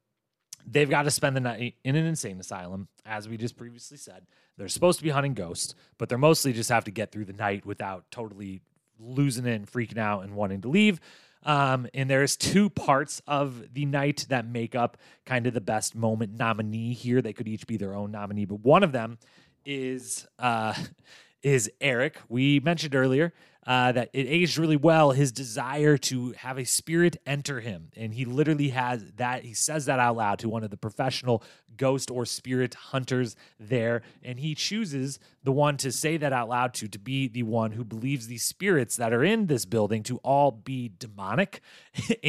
They've got to spend the night in an insane asylum, as we just previously said. They're supposed to be hunting ghosts, but they're mostly just have to get through the night without totally losing it and freaking out and wanting to leave. Um, and there's two parts of the night that make up kind of the best moment nominee here. They could each be their own nominee, but one of them is uh, is Eric. We mentioned earlier uh, that it aged really well his desire to have a spirit enter him. And he literally has that, he says that out loud to one of the professional ghost or spirit hunters there. And he chooses the one to say that out loud to, to be the one who believes these spirits that are in this building to all be demonic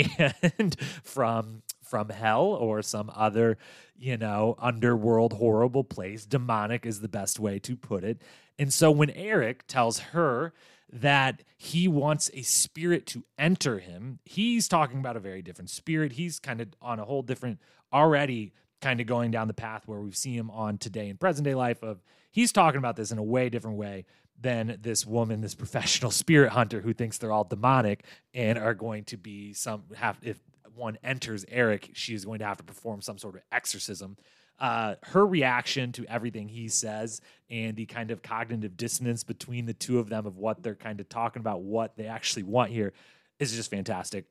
and from from hell or some other, you know, underworld horrible place. Demonic is the best way to put it. And so when Eric tells her that he wants a spirit to enter him. He's talking about a very different spirit. He's kind of on a whole different already kind of going down the path where we've seen him on today in present day life of he's talking about this in a way different way than this woman, this professional spirit hunter who thinks they're all demonic and are going to be some have if one enters Eric, she is going to have to perform some sort of exorcism. Uh, her reaction to everything he says and the kind of cognitive dissonance between the two of them of what they're kind of talking about, what they actually want here, is just fantastic.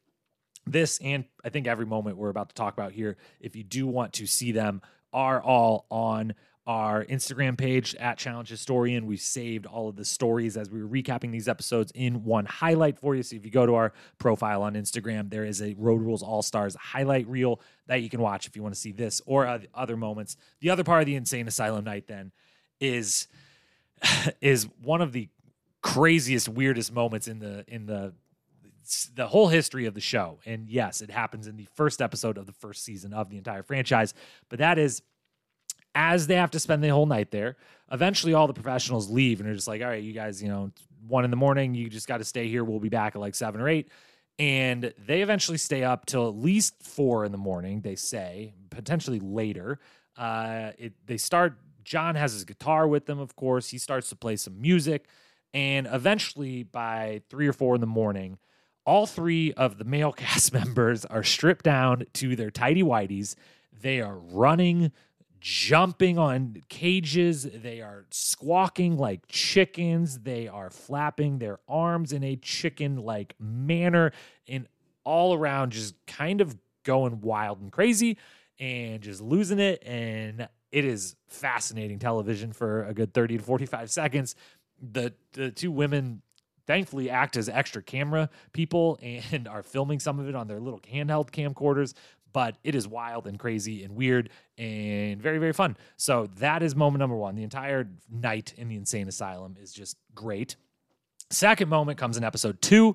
This and I think every moment we're about to talk about here, if you do want to see them, are all on our Instagram page at Challenge Historian. We saved all of the stories as we were recapping these episodes in one highlight for you. So if you go to our profile on Instagram, there is a Road Rules All Stars highlight reel that you can watch if you want to see this or other moments. The other part of the Insane Asylum night then is is one of the craziest, weirdest moments in the in the the whole history of the show. And yes, it happens in the first episode of the first season of the entire franchise. But that is as they have to spend the whole night there. Eventually, all the professionals leave and they're just like, all right, you guys, you know, one in the morning, you just got to stay here. We'll be back at like seven or eight. And they eventually stay up till at least four in the morning, they say, potentially later. Uh, it, they start, Jon has his guitar with them, of course. He starts to play some music. And eventually, by three or four in the morning, all three of the male cast members are stripped down to their tidy whities. They are running jumping on cages. They are squawking like chickens. They are flapping their arms in a chicken like manner and all around just kind of going wild and crazy and just losing it. And it is fascinating television for a good 30 to 45 seconds. The, the two women thankfully act as extra camera people and are filming some of it on their little handheld camcorders but it is wild and crazy and weird and very, very fun. So that is moment number one. The entire night in the insane asylum is just great. Second moment comes in episode two,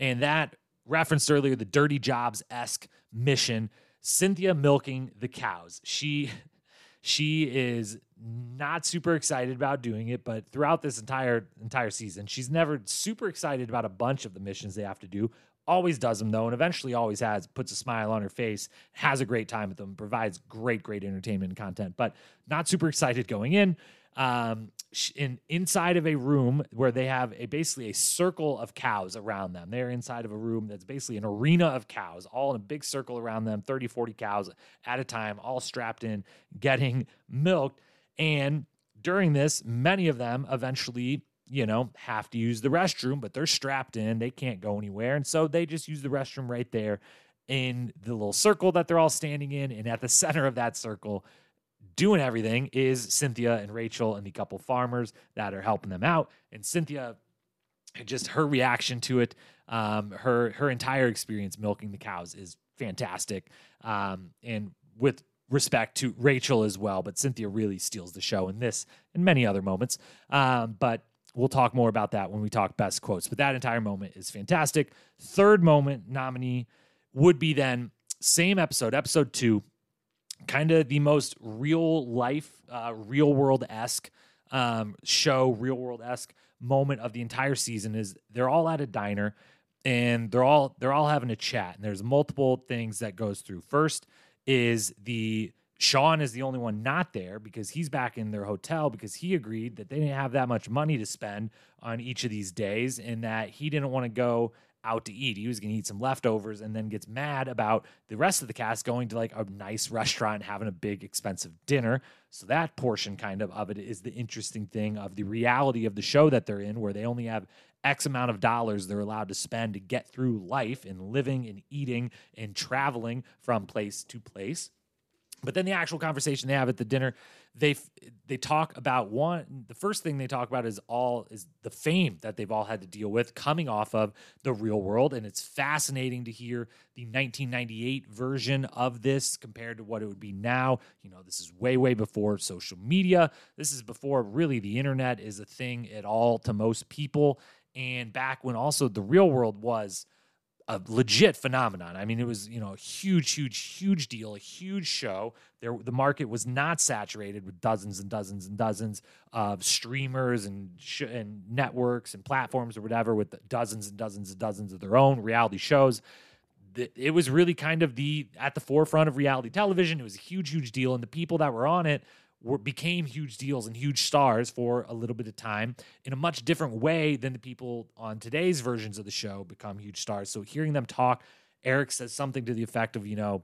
and that referenced earlier the dirty jobs esque mission. Cynthia milking the cows. She she is not super excited about doing it, but throughout this entire entire season, she's never super excited about a bunch of the missions they have to do always does them though, and eventually always has, puts a smile on her face, has a great time with them, provides great, great entertainment and content, but not super excited going in. Um, in inside of a room where they have a basically a circle of cows around them. They're inside of a room that's basically an arena of cows, all in a big circle around them, 30, 40 cows at a time, all strapped in, getting milked. And during this, many of them eventually you know, have to use the restroom, but they're strapped in. They can't go anywhere. And so they just use the restroom right there in the little circle that they're all standing in. And at the center of that circle, doing everything is Cynthia and Rachel and the couple farmers that are helping them out. And Cynthia, just her reaction to it, um, her her entire experience milking the cows is fantastic. Um, and with respect to Rachel as well, but Cynthia really steals the show in this and many other moments. Um, but We'll talk more about that when we talk best quotes. But that entire moment is fantastic. Third moment nominee would be then same episode, episode two, kind of the most real life, uh, real world esque um, show, real world esque moment of the entire season is they're all at a diner and they're all they're all having a chat and there's multiple things that goes through. First is the Sean is the only one not there because he's back in their hotel because he agreed that they didn't have that much money to spend on each of these days and that he didn't want to go out to eat. He was going to eat some leftovers and then gets mad about the rest of the cast going to like a nice restaurant and having a big expensive dinner. So that portion kind of of it is the interesting thing of the reality of the show that they're in where they only have X amount of dollars they're allowed to spend to get through life and living and eating and traveling from place to place. But then the actual conversation they have at the dinner, they they talk about one. The first thing they talk about is all is the fame that they've all had to deal with coming off of the real world, and it's fascinating to hear the 1998 version of this compared to what it would be now. You know, this is way way before social media. This is before really the internet is a thing at all to most people, and back when also the real world was a legit phenomenon. I mean, it was you know a huge, huge, huge deal, a huge show. There, the market was not saturated with dozens and dozens and dozens of streamers and sh- and networks and platforms or whatever with dozens and dozens and dozens of their own reality shows. it was really kind of the at the forefront of reality television. It was a huge, huge deal, and the people that were on it were became huge deals and huge stars for a little bit of time in a much different way than the people on today's versions of the show become huge stars. So hearing them talk, Eric says something to the effect of, you know,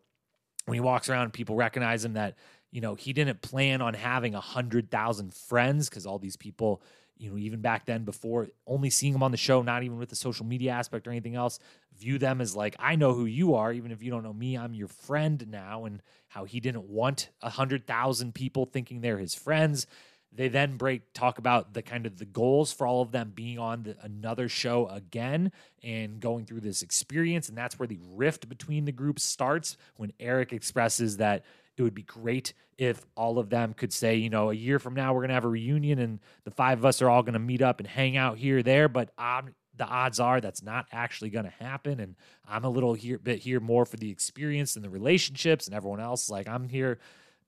when he walks around, people recognize him that you know he didn't plan on having a hundred thousand friends because all these people you know, even back then before only seeing them on the show, not even with the social media aspect or anything else, view them as like, I know who you are. Even if you don't know me, I'm your friend now. And how he didn't want a hundred thousand people thinking they're his friends. They then break talk about the kind of the goals for all of them being on the, another show again and going through this experience. And that's where the rift between the groups starts when Eric expresses that it would be great if all of them could say, you know, a year from now we're going to have a reunion and the five of us are all going to meet up and hang out here there. But the odds are that's not actually going to happen. And I'm a little here, bit here more for the experience and the relationships, and everyone else. Like I'm here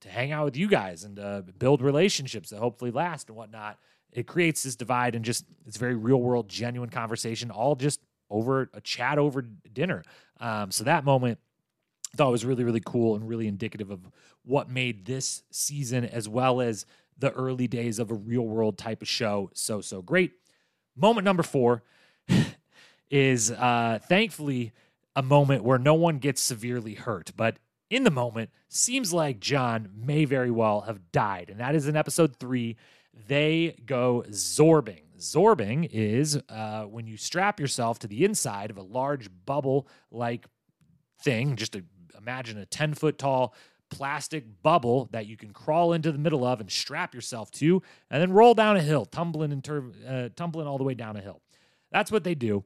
to hang out with you guys and uh, build relationships that hopefully last and whatnot. It creates this divide and just it's very real world, genuine conversation, all just over a chat over dinner. Um, so that moment thought was really, really cool and really indicative of what made this season, as well as the early days of a real world type of show, so, so great. Moment number four is uh, thankfully a moment where no one gets severely hurt, but in the moment, seems like Jon may very well have died. And that is in episode three. They go zorbing. Zorbing is uh, when you strap yourself to the inside of a large bubble like thing, just a imagine a 10 foot tall plastic bubble that you can crawl into the middle of and strap yourself to, and then roll down a hill, tumbling and tur- uh, tumbling all the way down a hill. That's what they do.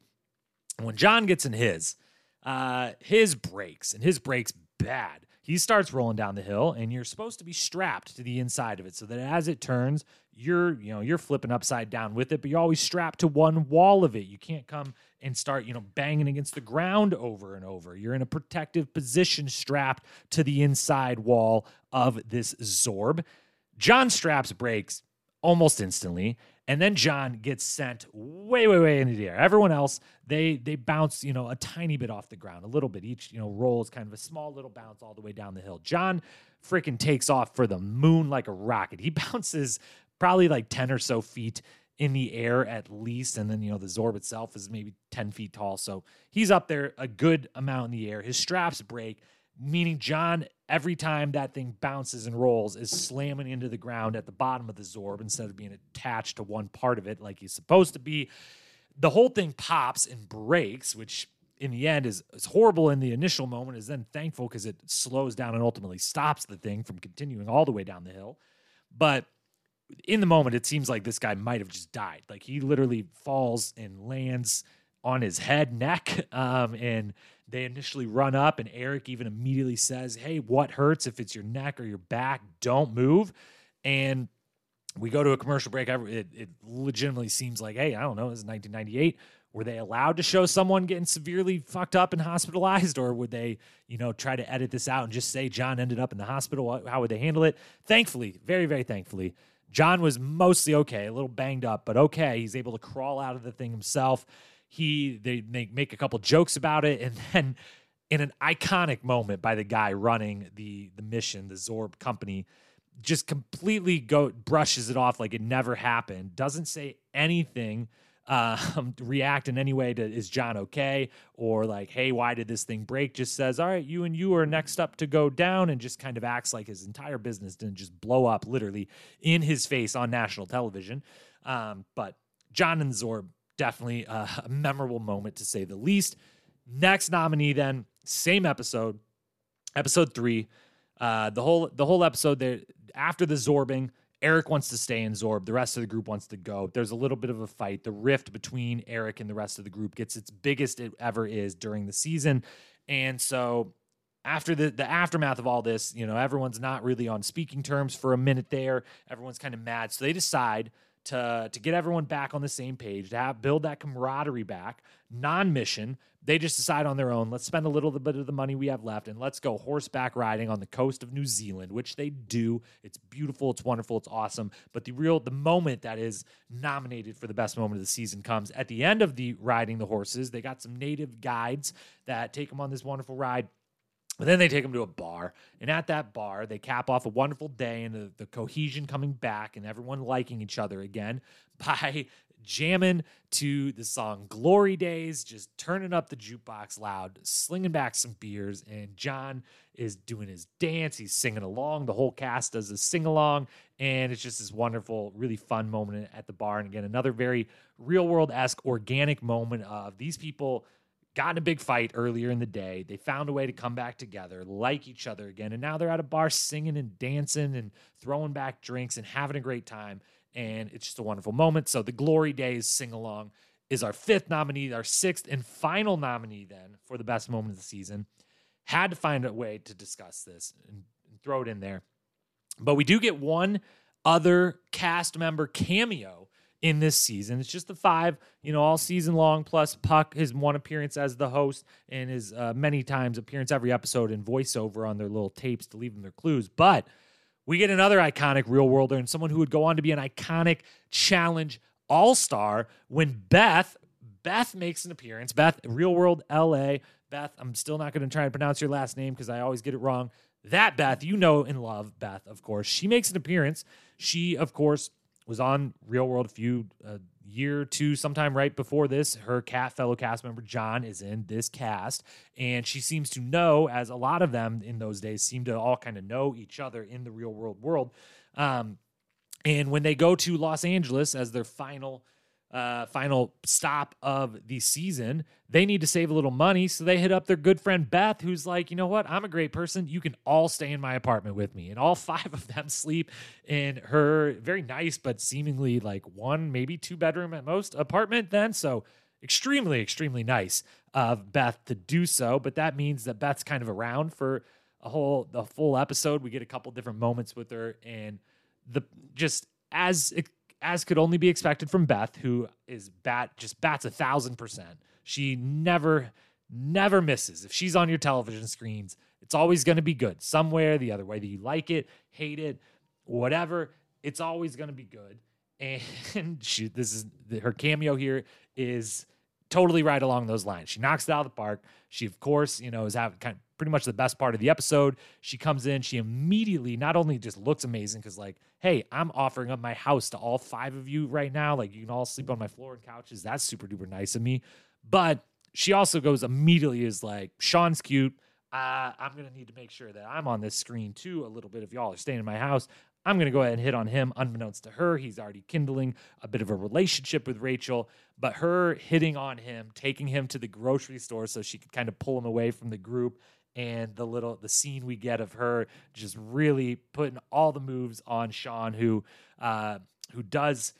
When Jon gets in his, uh, his breaks, and his breaks bad. He starts rolling down the hill, and you're supposed to be strapped to the inside of it, so that as it turns, you're you know you're flipping upside down with it, but you're always strapped to one wall of it. You can't come and start, you know, banging against the ground over and over. You're in a protective position strapped to the inside wall of this Zorb. Jon straps breaks almost instantly and then Jon gets sent way, way, way into the air. Everyone else, they they bounce, you know, a tiny bit off the ground, a little bit. Each, you know, roll is kind of a small little bounce all the way down the hill. Jon freaking takes off for the moon like a rocket. He bounces probably like 10 or so feet in the air at least. And then, you know, the Zorb itself is maybe 10 feet tall. So he's up there a good amount in the air. His straps break, meaning Jon, every time that thing bounces and rolls, is slamming into the ground at the bottom of the Zorb instead of being attached to one part of it like he's supposed to be. The whole thing pops and breaks, which in the end is, is horrible in the initial moment, is then thankful because it slows down and ultimately stops the thing from continuing all the way down the hill. But in the moment, it seems like this guy might have just died. Like he literally falls and lands on his head, neck, um, and they initially run up, and Eric even immediately says, "Hey, what hurts? If it's your neck or your back, don't move." And we go to a commercial break. It, it legitimately seems like, hey, I don't know, this is 1998. Were they allowed to show someone getting severely fucked up and hospitalized, or would they, you know, try to edit this out and just say Jon ended up in the hospital? How would they handle it? Thankfully, very, very thankfully, Jon was mostly okay, a little banged up, but okay. He's able to crawl out of the thing himself. He they make make a couple jokes about it, and then in an iconic moment by the guy running the the mission, the Zorb company, just completely go brushes it off like it never happened. Doesn't say anything um, react in any way to is Jon okay or like, hey, why did this thing break? Just says, all right, you and you are next up to go down, and just kind of acts like his entire business didn't just blow up literally in his face on national television. Um, but Jon and Zorb definitely a memorable moment to say the least. Next nominee, then same episode, episode three. Uh, the whole the whole episode there after the zorbing Eric wants to stay in Zorb. The rest of the group wants to go. There's a little bit of a fight. The rift between Eric and the rest of the group gets its biggest it ever is during the season. And so after the, the aftermath of all this, you know, everyone's not really on speaking terms for a minute there. Everyone's kind of mad. So they decide to to get everyone back on the same page, to have, build that camaraderie back. Non mission, they just decide on their own. Let's spend a little bit of the money we have left and let's go horseback riding on the coast of New Zealand, which they do. It's beautiful, it's wonderful, it's awesome. But the real the moment that is nominated for the best moment of the season comes at the end of the riding the horses. They got some native guides that take them on this wonderful ride but then they take them to a bar, and at that bar, they cap off a wonderful day and the, the cohesion coming back and everyone liking each other again by jamming to the song Glory Days, just turning up the jukebox loud, slinging back some beers, and Jon is doing his dance. He's singing along. The whole cast does a sing along, and it's just this wonderful, really fun moment at the bar. And again, another very real world esque, organic moment of these people got in a big fight earlier in the day. They found a way to come back together, like each other again. And now they're at a bar singing and dancing and throwing back drinks and having a great time. And it's just a wonderful moment. So the Glory Days sing along is our fifth nominee, our sixth and final nominee then for the best moment of the season. Had to find a way to discuss this and, throw it in there. But we do get one other cast member cameo in this season. It's just the five, you know, all season long, plus Puck, his one appearance as the host and his uh, many times appearance every episode and voiceover on their little tapes to leave them their clues. But we get another iconic real worlder and someone who would go on to be an iconic challenge all star when Beth. Beth makes an appearance. Beth, Real World LA. Beth, I'm still not going to try and pronounce your last name because I always get it wrong. That Beth, you know and love Beth, of course. She makes an appearance. She, of course, was on Real World a few a year or two, sometime right before this. Her cat fellow cast member Jon is in this cast, and she seems to know, as a lot of them in those days seem to all kind of know each other in the real world world. Um, and when they go to Los Angeles as their final uh, final stop of the season. They need to save a little money, so they hit up their good friend Beth, who's like, you know what? I'm a great person. You can all stay in my apartment with me. And all five of them sleep in her very nice, but seemingly like one, maybe two bedroom at most apartment then. So extremely, extremely nice of Beth to do so. But that means that Beth's kind of around for a whole, the full episode. We get a couple different moments with her and the just as as could only be expected from Beth, who is bat just bats a thousand percent. She never, never misses. If she's on your television screens, it's always going to be good, somewhere the other, whether you like it, hate it, whatever. It's always going to be good. And she, this is her cameo here is totally right along those lines. She knocks it out of the park. She, of course, you know, is having kind of pretty much the best part of the episode. She comes in, she immediately not only just looks amazing because, like, hey, I'm offering up my house to all five of you right now. Like, you can all sleep on my floor and couches. That's super duper nice of me. But she also goes immediately is like, Sean's cute. Uh, I'm gonna need to make sure that I'm on this screen too a little bit. If y'all are staying in my house, I'm going to go ahead and hit on him unbeknownst to her. He's already kindling a bit of a relationship with Rachel, but her hitting on him, taking him to the grocery store so she could kind of pull him away from the group and the little the scene we get of her just really putting all the moves on Sean who uh who does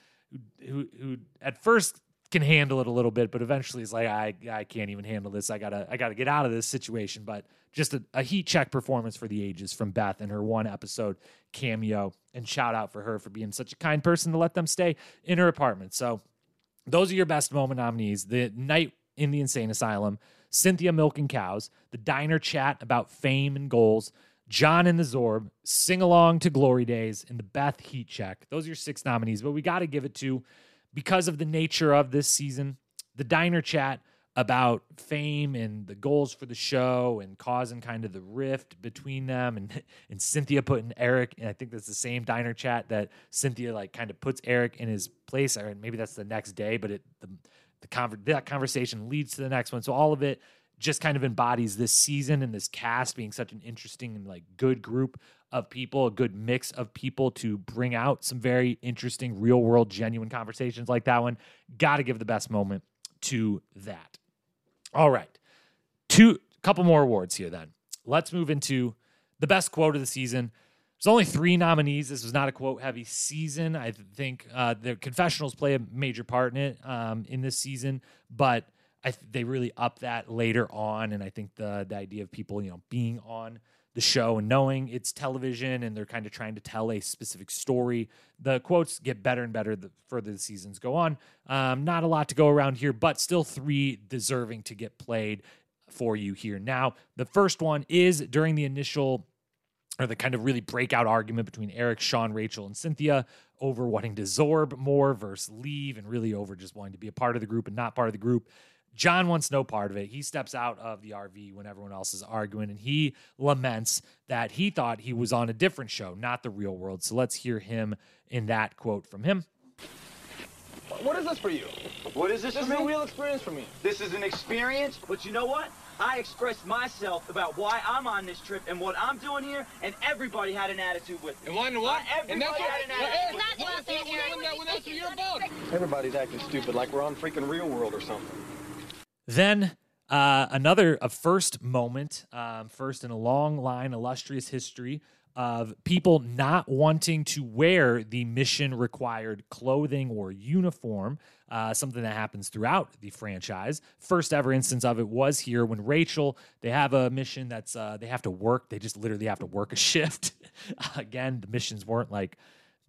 who who at first can handle it a little bit but eventually is like I I can't even handle this. I got to I got to get out of this situation. But just a, a heat check performance for the ages from Beth and her one episode cameo. And shout out for her for being such a kind person to let them stay in her apartment. So those are your best moment nominees. The night in the insane asylum Cynthia milking cows, the diner chat about fame and goals, Jon and the Zorb, sing along to Glory Days, and the Beth Heat Check. Those are your six nominees, but we got to give it to, because of the nature of this season, the diner chat about fame and the goals for the show and causing kind of the rift between them and and Cynthia putting Eric and I think that's the same diner chat that Cynthia like kind of puts Eric in his place or maybe that's the next day but it the the conver- that conversation leads to the next one. So all of it just kind of embodies this season and this cast being such an interesting and like good group of people, a good mix of people to bring out some very interesting, real world, genuine conversations like that one. Got to give the best moment to that. All right, two couple more awards here. Then let's move into the best quote of the season. There's only three nominees. This was not a quote heavy season. I think uh, the confessionals play a major part in it um, in this season, but I th- they really up that later on. And I think the the idea of people you know being on the show and knowing it's television and they're kind of trying to tell a specific story. The quotes get better and better the further the seasons go on. Um, not a lot to go around here, but still three deserving to get played for you here. Now, the first one is during the initial or the kind of really breakout argument between Eric, Sean, Rachel, and Cynthia over wanting to zorb more versus leave and really over just wanting to be a part of the group and not part of the group. Jon wants no part of it. He steps out of the RV when everyone else is arguing and he laments that he thought he was on a different show, not the real world. So let's hear him in that quote from him. What is this for you? What is this, This for is me? a real experience for me. This is an experience, but you know what? I expressed myself about why I'm on this trip and what I'm doing here, and everybody had an attitude with me. And one what? Uh, and that's everybody what, had an attitude. Well, Eric, Not what- what- what- what- that's what you're about. Everybody's acting stupid like we're on freaking real world or something. Then uh, another a first moment, um, first in a long line, illustrious history of people not wanting to wear the mission required clothing or uniform. Uh, something that happens throughout the franchise. First ever instance of it was here when Rachel they have a mission that's uh, they have to work. They just literally have to work a shift. Again, the missions weren't like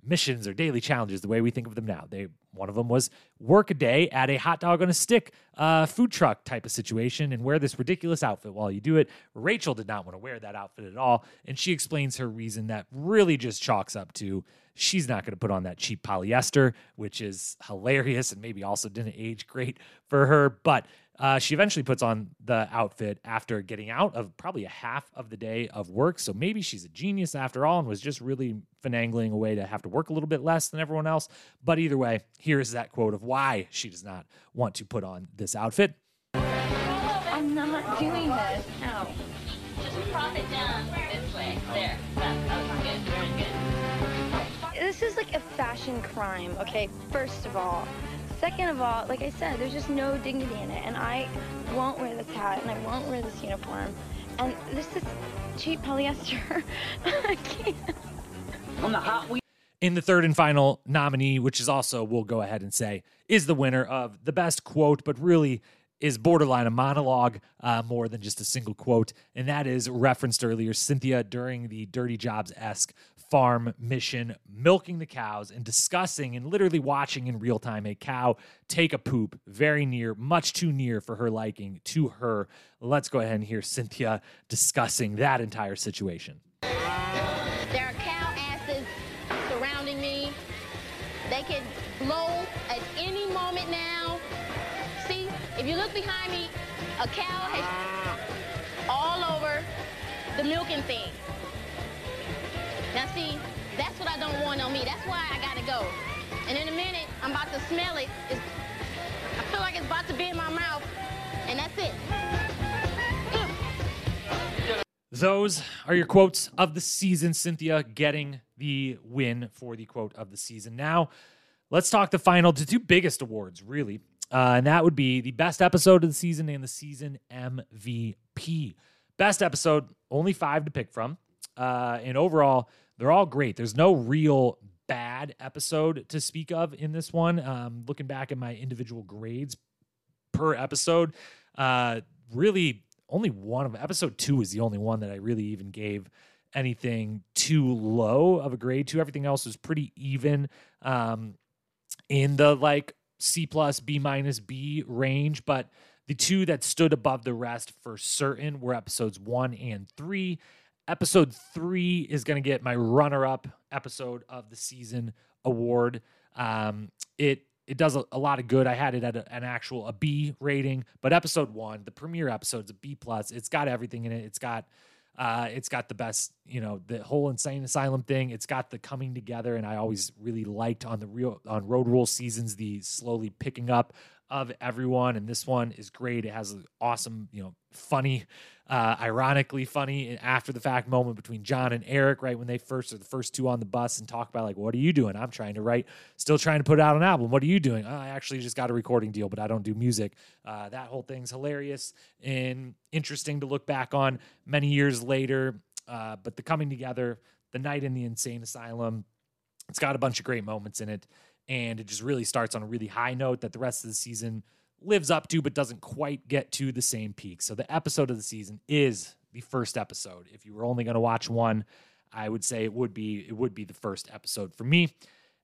missions or daily challenges the way we think of them now. They one of them was work a day at a hot dog on a stick uh, food truck type of situation and wear this ridiculous outfit while you do it. Rachel did not want to wear that outfit at all, and she explains her reason that really just chalks up to she's not going to put on that cheap polyester, which is hilarious and maybe also didn't age great for her, but. Uh, she eventually puts on the outfit after getting out of probably a half of the day of work. So maybe she's a genius after all and was just really finagling a way to have to work a little bit less than everyone else. But either way, here's that quote of why she does not want to put on this outfit. I'm not doing this. No. Just prop it down this way. There. That, that was good. Very good. This is like a fashion crime, okay? First of all. Second of all, like I said, there's just no dignity in it. And I won't wear this hat and I won't wear this uniform. And this is cheap polyester. I can't. I'm the hot wheel. in the third and final nominee, which is also, we'll go ahead and say, is the winner of the best quote, but really is borderline a monologue uh, more than just a single quote. And that is referenced earlier Cynthia during the Dirty Jobs esque farm mission, milking the cows and discussing and literally watching in real time a cow take a poop very near, much too near for her liking to her. Let's go ahead and hear Cynthia discussing that entire situation. There are cow asses surrounding me. They can blow at any moment now. See, if you look behind me, a cow has all over the milking thing. Now see, that's what I don't want on me. That's why I gotta go. And in a minute, I'm about to smell it. It's, I feel like it's about to be in my mouth. And that's it. Those are your quotes of the season. Cynthia getting the win for the quote of the season. Now, let's talk the final, two biggest awards, really. Uh, and that would be the best episode of the season and the season MVP. Best episode, only five to pick from. Uh, and overall, they're all great. There's no real bad episode to speak of in this one. Um, looking back at my individual grades per episode, uh, really only one of episode two is the only one that I really even gave anything too low of a grade to. Everything else was pretty even um, in the like C plus B minus B range, but the two that stood above the rest for certain were episodes one and three. Episode three is going to get my runner-up episode of the season award. Um, it it does a, a lot of good. I had it at a, an actual a B rating, but episode one, the premiere episode, is a B plus. It's got everything in it. It's got uh, it's got the best, you know, the whole insane asylum thing. It's got the coming together, and I always really liked on the real on Road Rule seasons the slowly picking up of everyone. And this one is great. It has an awesome, you know, funny, uh, ironically funny after the fact moment between Jon and Eric, right when they first are the first two on the bus and talk about like, what are you doing? I'm trying to write, still trying to put out an album. What are you doing? "Oh, I actually just got a recording deal, but I don't do music. Uh, that whole thing's hilarious and interesting to look back on many years later. Uh, but the coming together, the night in the insane asylum, it's got a bunch of great moments in it. And it just really starts on a really high note that the rest of the season lives up to, but doesn't quite get to the same peak. So the episode of the season is the first episode. If you were only going to watch one, I would say it would be it would be the first episode for me.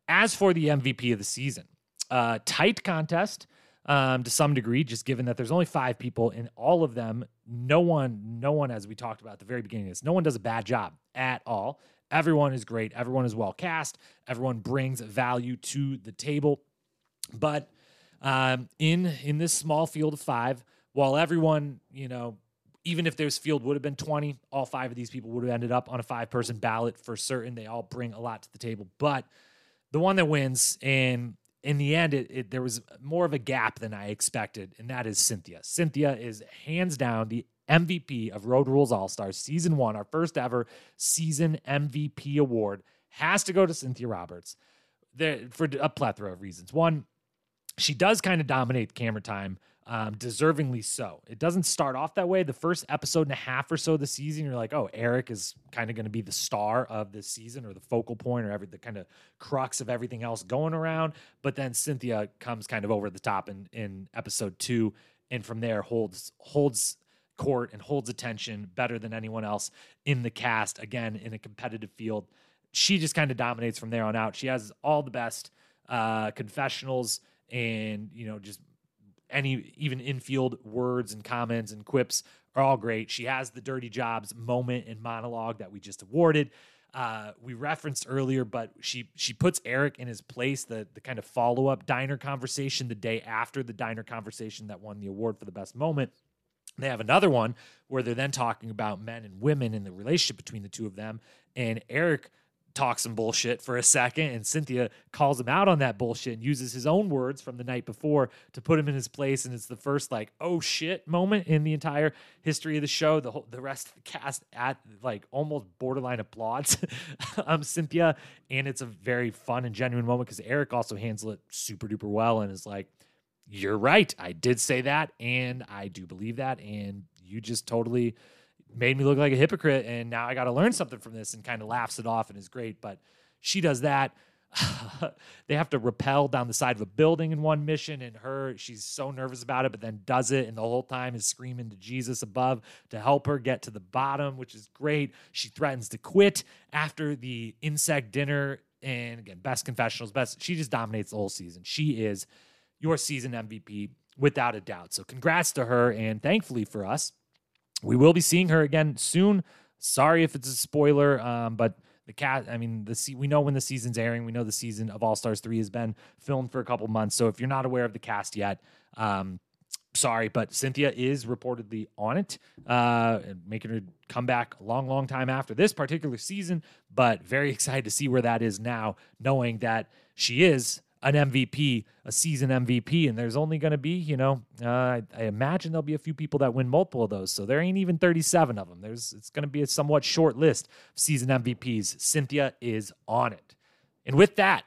As for the MVP of the season, uh, tight contest um, to some degree, just given that there's only five people and all of them, no one, no one, as we talked about at the very beginning of this, no one does a bad job at all. Everyone is great. Everyone is well cast. Everyone brings value to the table. But um, in in this small field of five, while everyone, you know, even if this field would have been 20, all five of these people would have ended up on a five person ballot for certain. They all bring a lot to the table. But the one that wins, and in the end, it, it, there was more of a gap than I expected, and that is Cynthia. Cynthia is hands down the MVP of Road Rules All Stars season one, our first ever season MVP award. Has to go to Cynthia Roberts there for a plethora of reasons. One, she does kind of dominate the camera time, um, deservingly so. It doesn't start off that way. The first episode and a half or so of the season, you're like, oh, Eric is kind of going to be the star of this season or the focal point or every the kind of crux of everything else going around. But then Cynthia comes kind of over the top in in episode two, and from there holds holds court and holds attention better than anyone else in the cast. Again, in a competitive field, she just kind of dominates from there on out. She has all the best uh, confessionals and you know just any even infield words and comments and quips are all great. She has the dirty jobs moment and monologue that we just awarded. Uh, we referenced earlier, but she she puts Eric in his place. The the kind of follow up diner conversation the day after the diner conversation that won the award for the best moment. They have another one where they're then talking about men and women and the relationship between the two of them. And Eric talks some bullshit for a second, and Cynthia calls him out on that bullshit and uses his own words from the night before to put him in his place. And it's the first like oh shit moment in the entire history of the show. The whole the rest of the cast at like almost borderline applauds um Cynthia, and it's a very fun and genuine moment because Eric also handles it super duper well and is like. You're right. I did say that, and I do believe that. And you just totally made me look like a hypocrite and now I got to learn something from this and kind of laughs it off and is great. But she does that. they have to rappel down the side of a building in one mission and her she's so nervous about it but then does it and the whole time is screaming to jesus above to help her get to the bottom which is great she threatens to quit after the insect dinner and again best confessionals best she just dominates the whole season she is your season mvp without a doubt so congrats to her and thankfully for us we will be seeing her again soon. Sorry if it's a spoiler, um, but the cat. I mean, the se- we know when the season's airing. We know the season of All Stars three has been filmed for a couple months. So if you're not aware of the cast yet, um, sorry, but Cynthia is reportedly on it, uh, making her come back a long, long time after this particular season. But very excited to see where that is now, knowing that she is an MVP, a season MVP, and there's only going to be, you know, uh, I, I, imagine there'll be a few people that win multiple of those. So there ain't even 37 of them. There's it's going to be a somewhat short list of season MVPs. Cynthia is on it, and with that,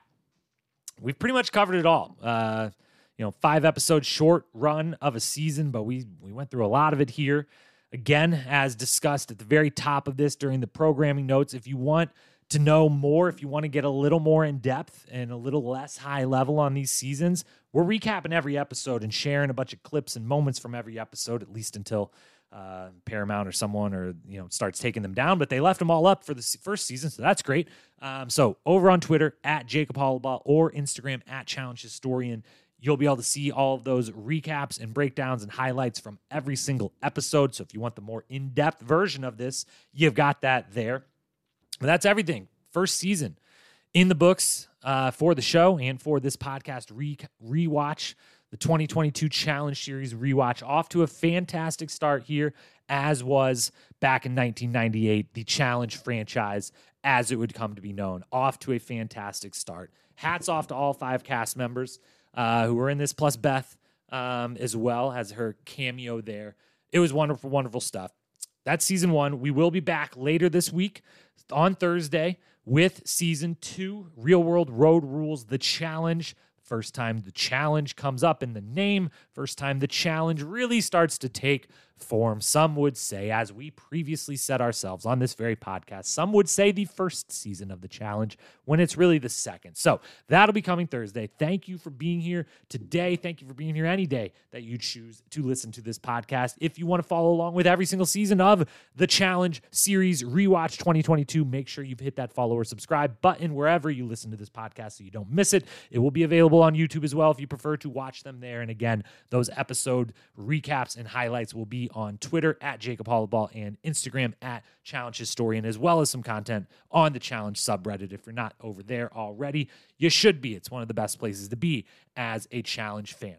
we've pretty much covered it all. Uh, you know, five episode short run of a season, but we we went through a lot of it here. Again, as discussed at the very top of this during the programming notes, if you want to know more, if you want to get a little more in depth and a little less high level on these seasons, we're recapping every episode and sharing a bunch of clips and moments from every episode, at least until uh, Paramount or someone or you know starts taking them down. But they left them all up for the first season, so that's great. Um, so over on Twitter at Jacob Hollaball or Instagram at Challenge Historian, you'll be able to see all of those recaps and breakdowns and highlights from every single episode. So if you want the more in depth version of this, you've got that there. But that's everything. First season in the books uh, for the show and for this podcast re- rewatch. The 2022 Challenge Series rewatch off to a fantastic start here, as was back in 1998, the Challenge franchise, as it would come to be known. Off to a fantastic start. Hats off to all five cast members uh, who were in this, plus Beth um, as well as her cameo there. It was wonderful, wonderful stuff. That's season one. We will be back later this week on Thursday with season two Real World Road Rules, the challenge. First time the challenge comes up in the name, first time the challenge really starts to take form. Some would say, as we previously said ourselves on this very podcast, some would say the first season of the challenge when it's really the second. So that'll be coming Thursday. Thank you for being here today. Thank you for being here any day that you choose to listen to this podcast. If you want to follow along with every single season of the challenge series rewatch 2022, make sure you've hit that follow or subscribe button wherever you listen to this podcast so you don't miss it. It will be available on YouTube as well if you prefer to watch them there. And again, those episode recaps and highlights will on Twitter at Jacob Hollaball and Instagram at Challenge Historian, as well as some content on the Challenge subreddit. If you're not over there already, you should be. It's one of the best places to be as a Challenge fan.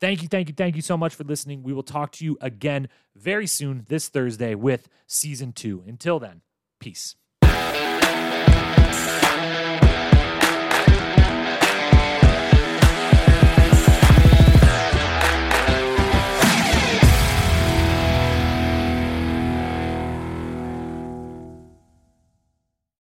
Thank you, thank you, thank you so much for listening. We will talk to you again very soon this Thursday with season two. Until then, peace.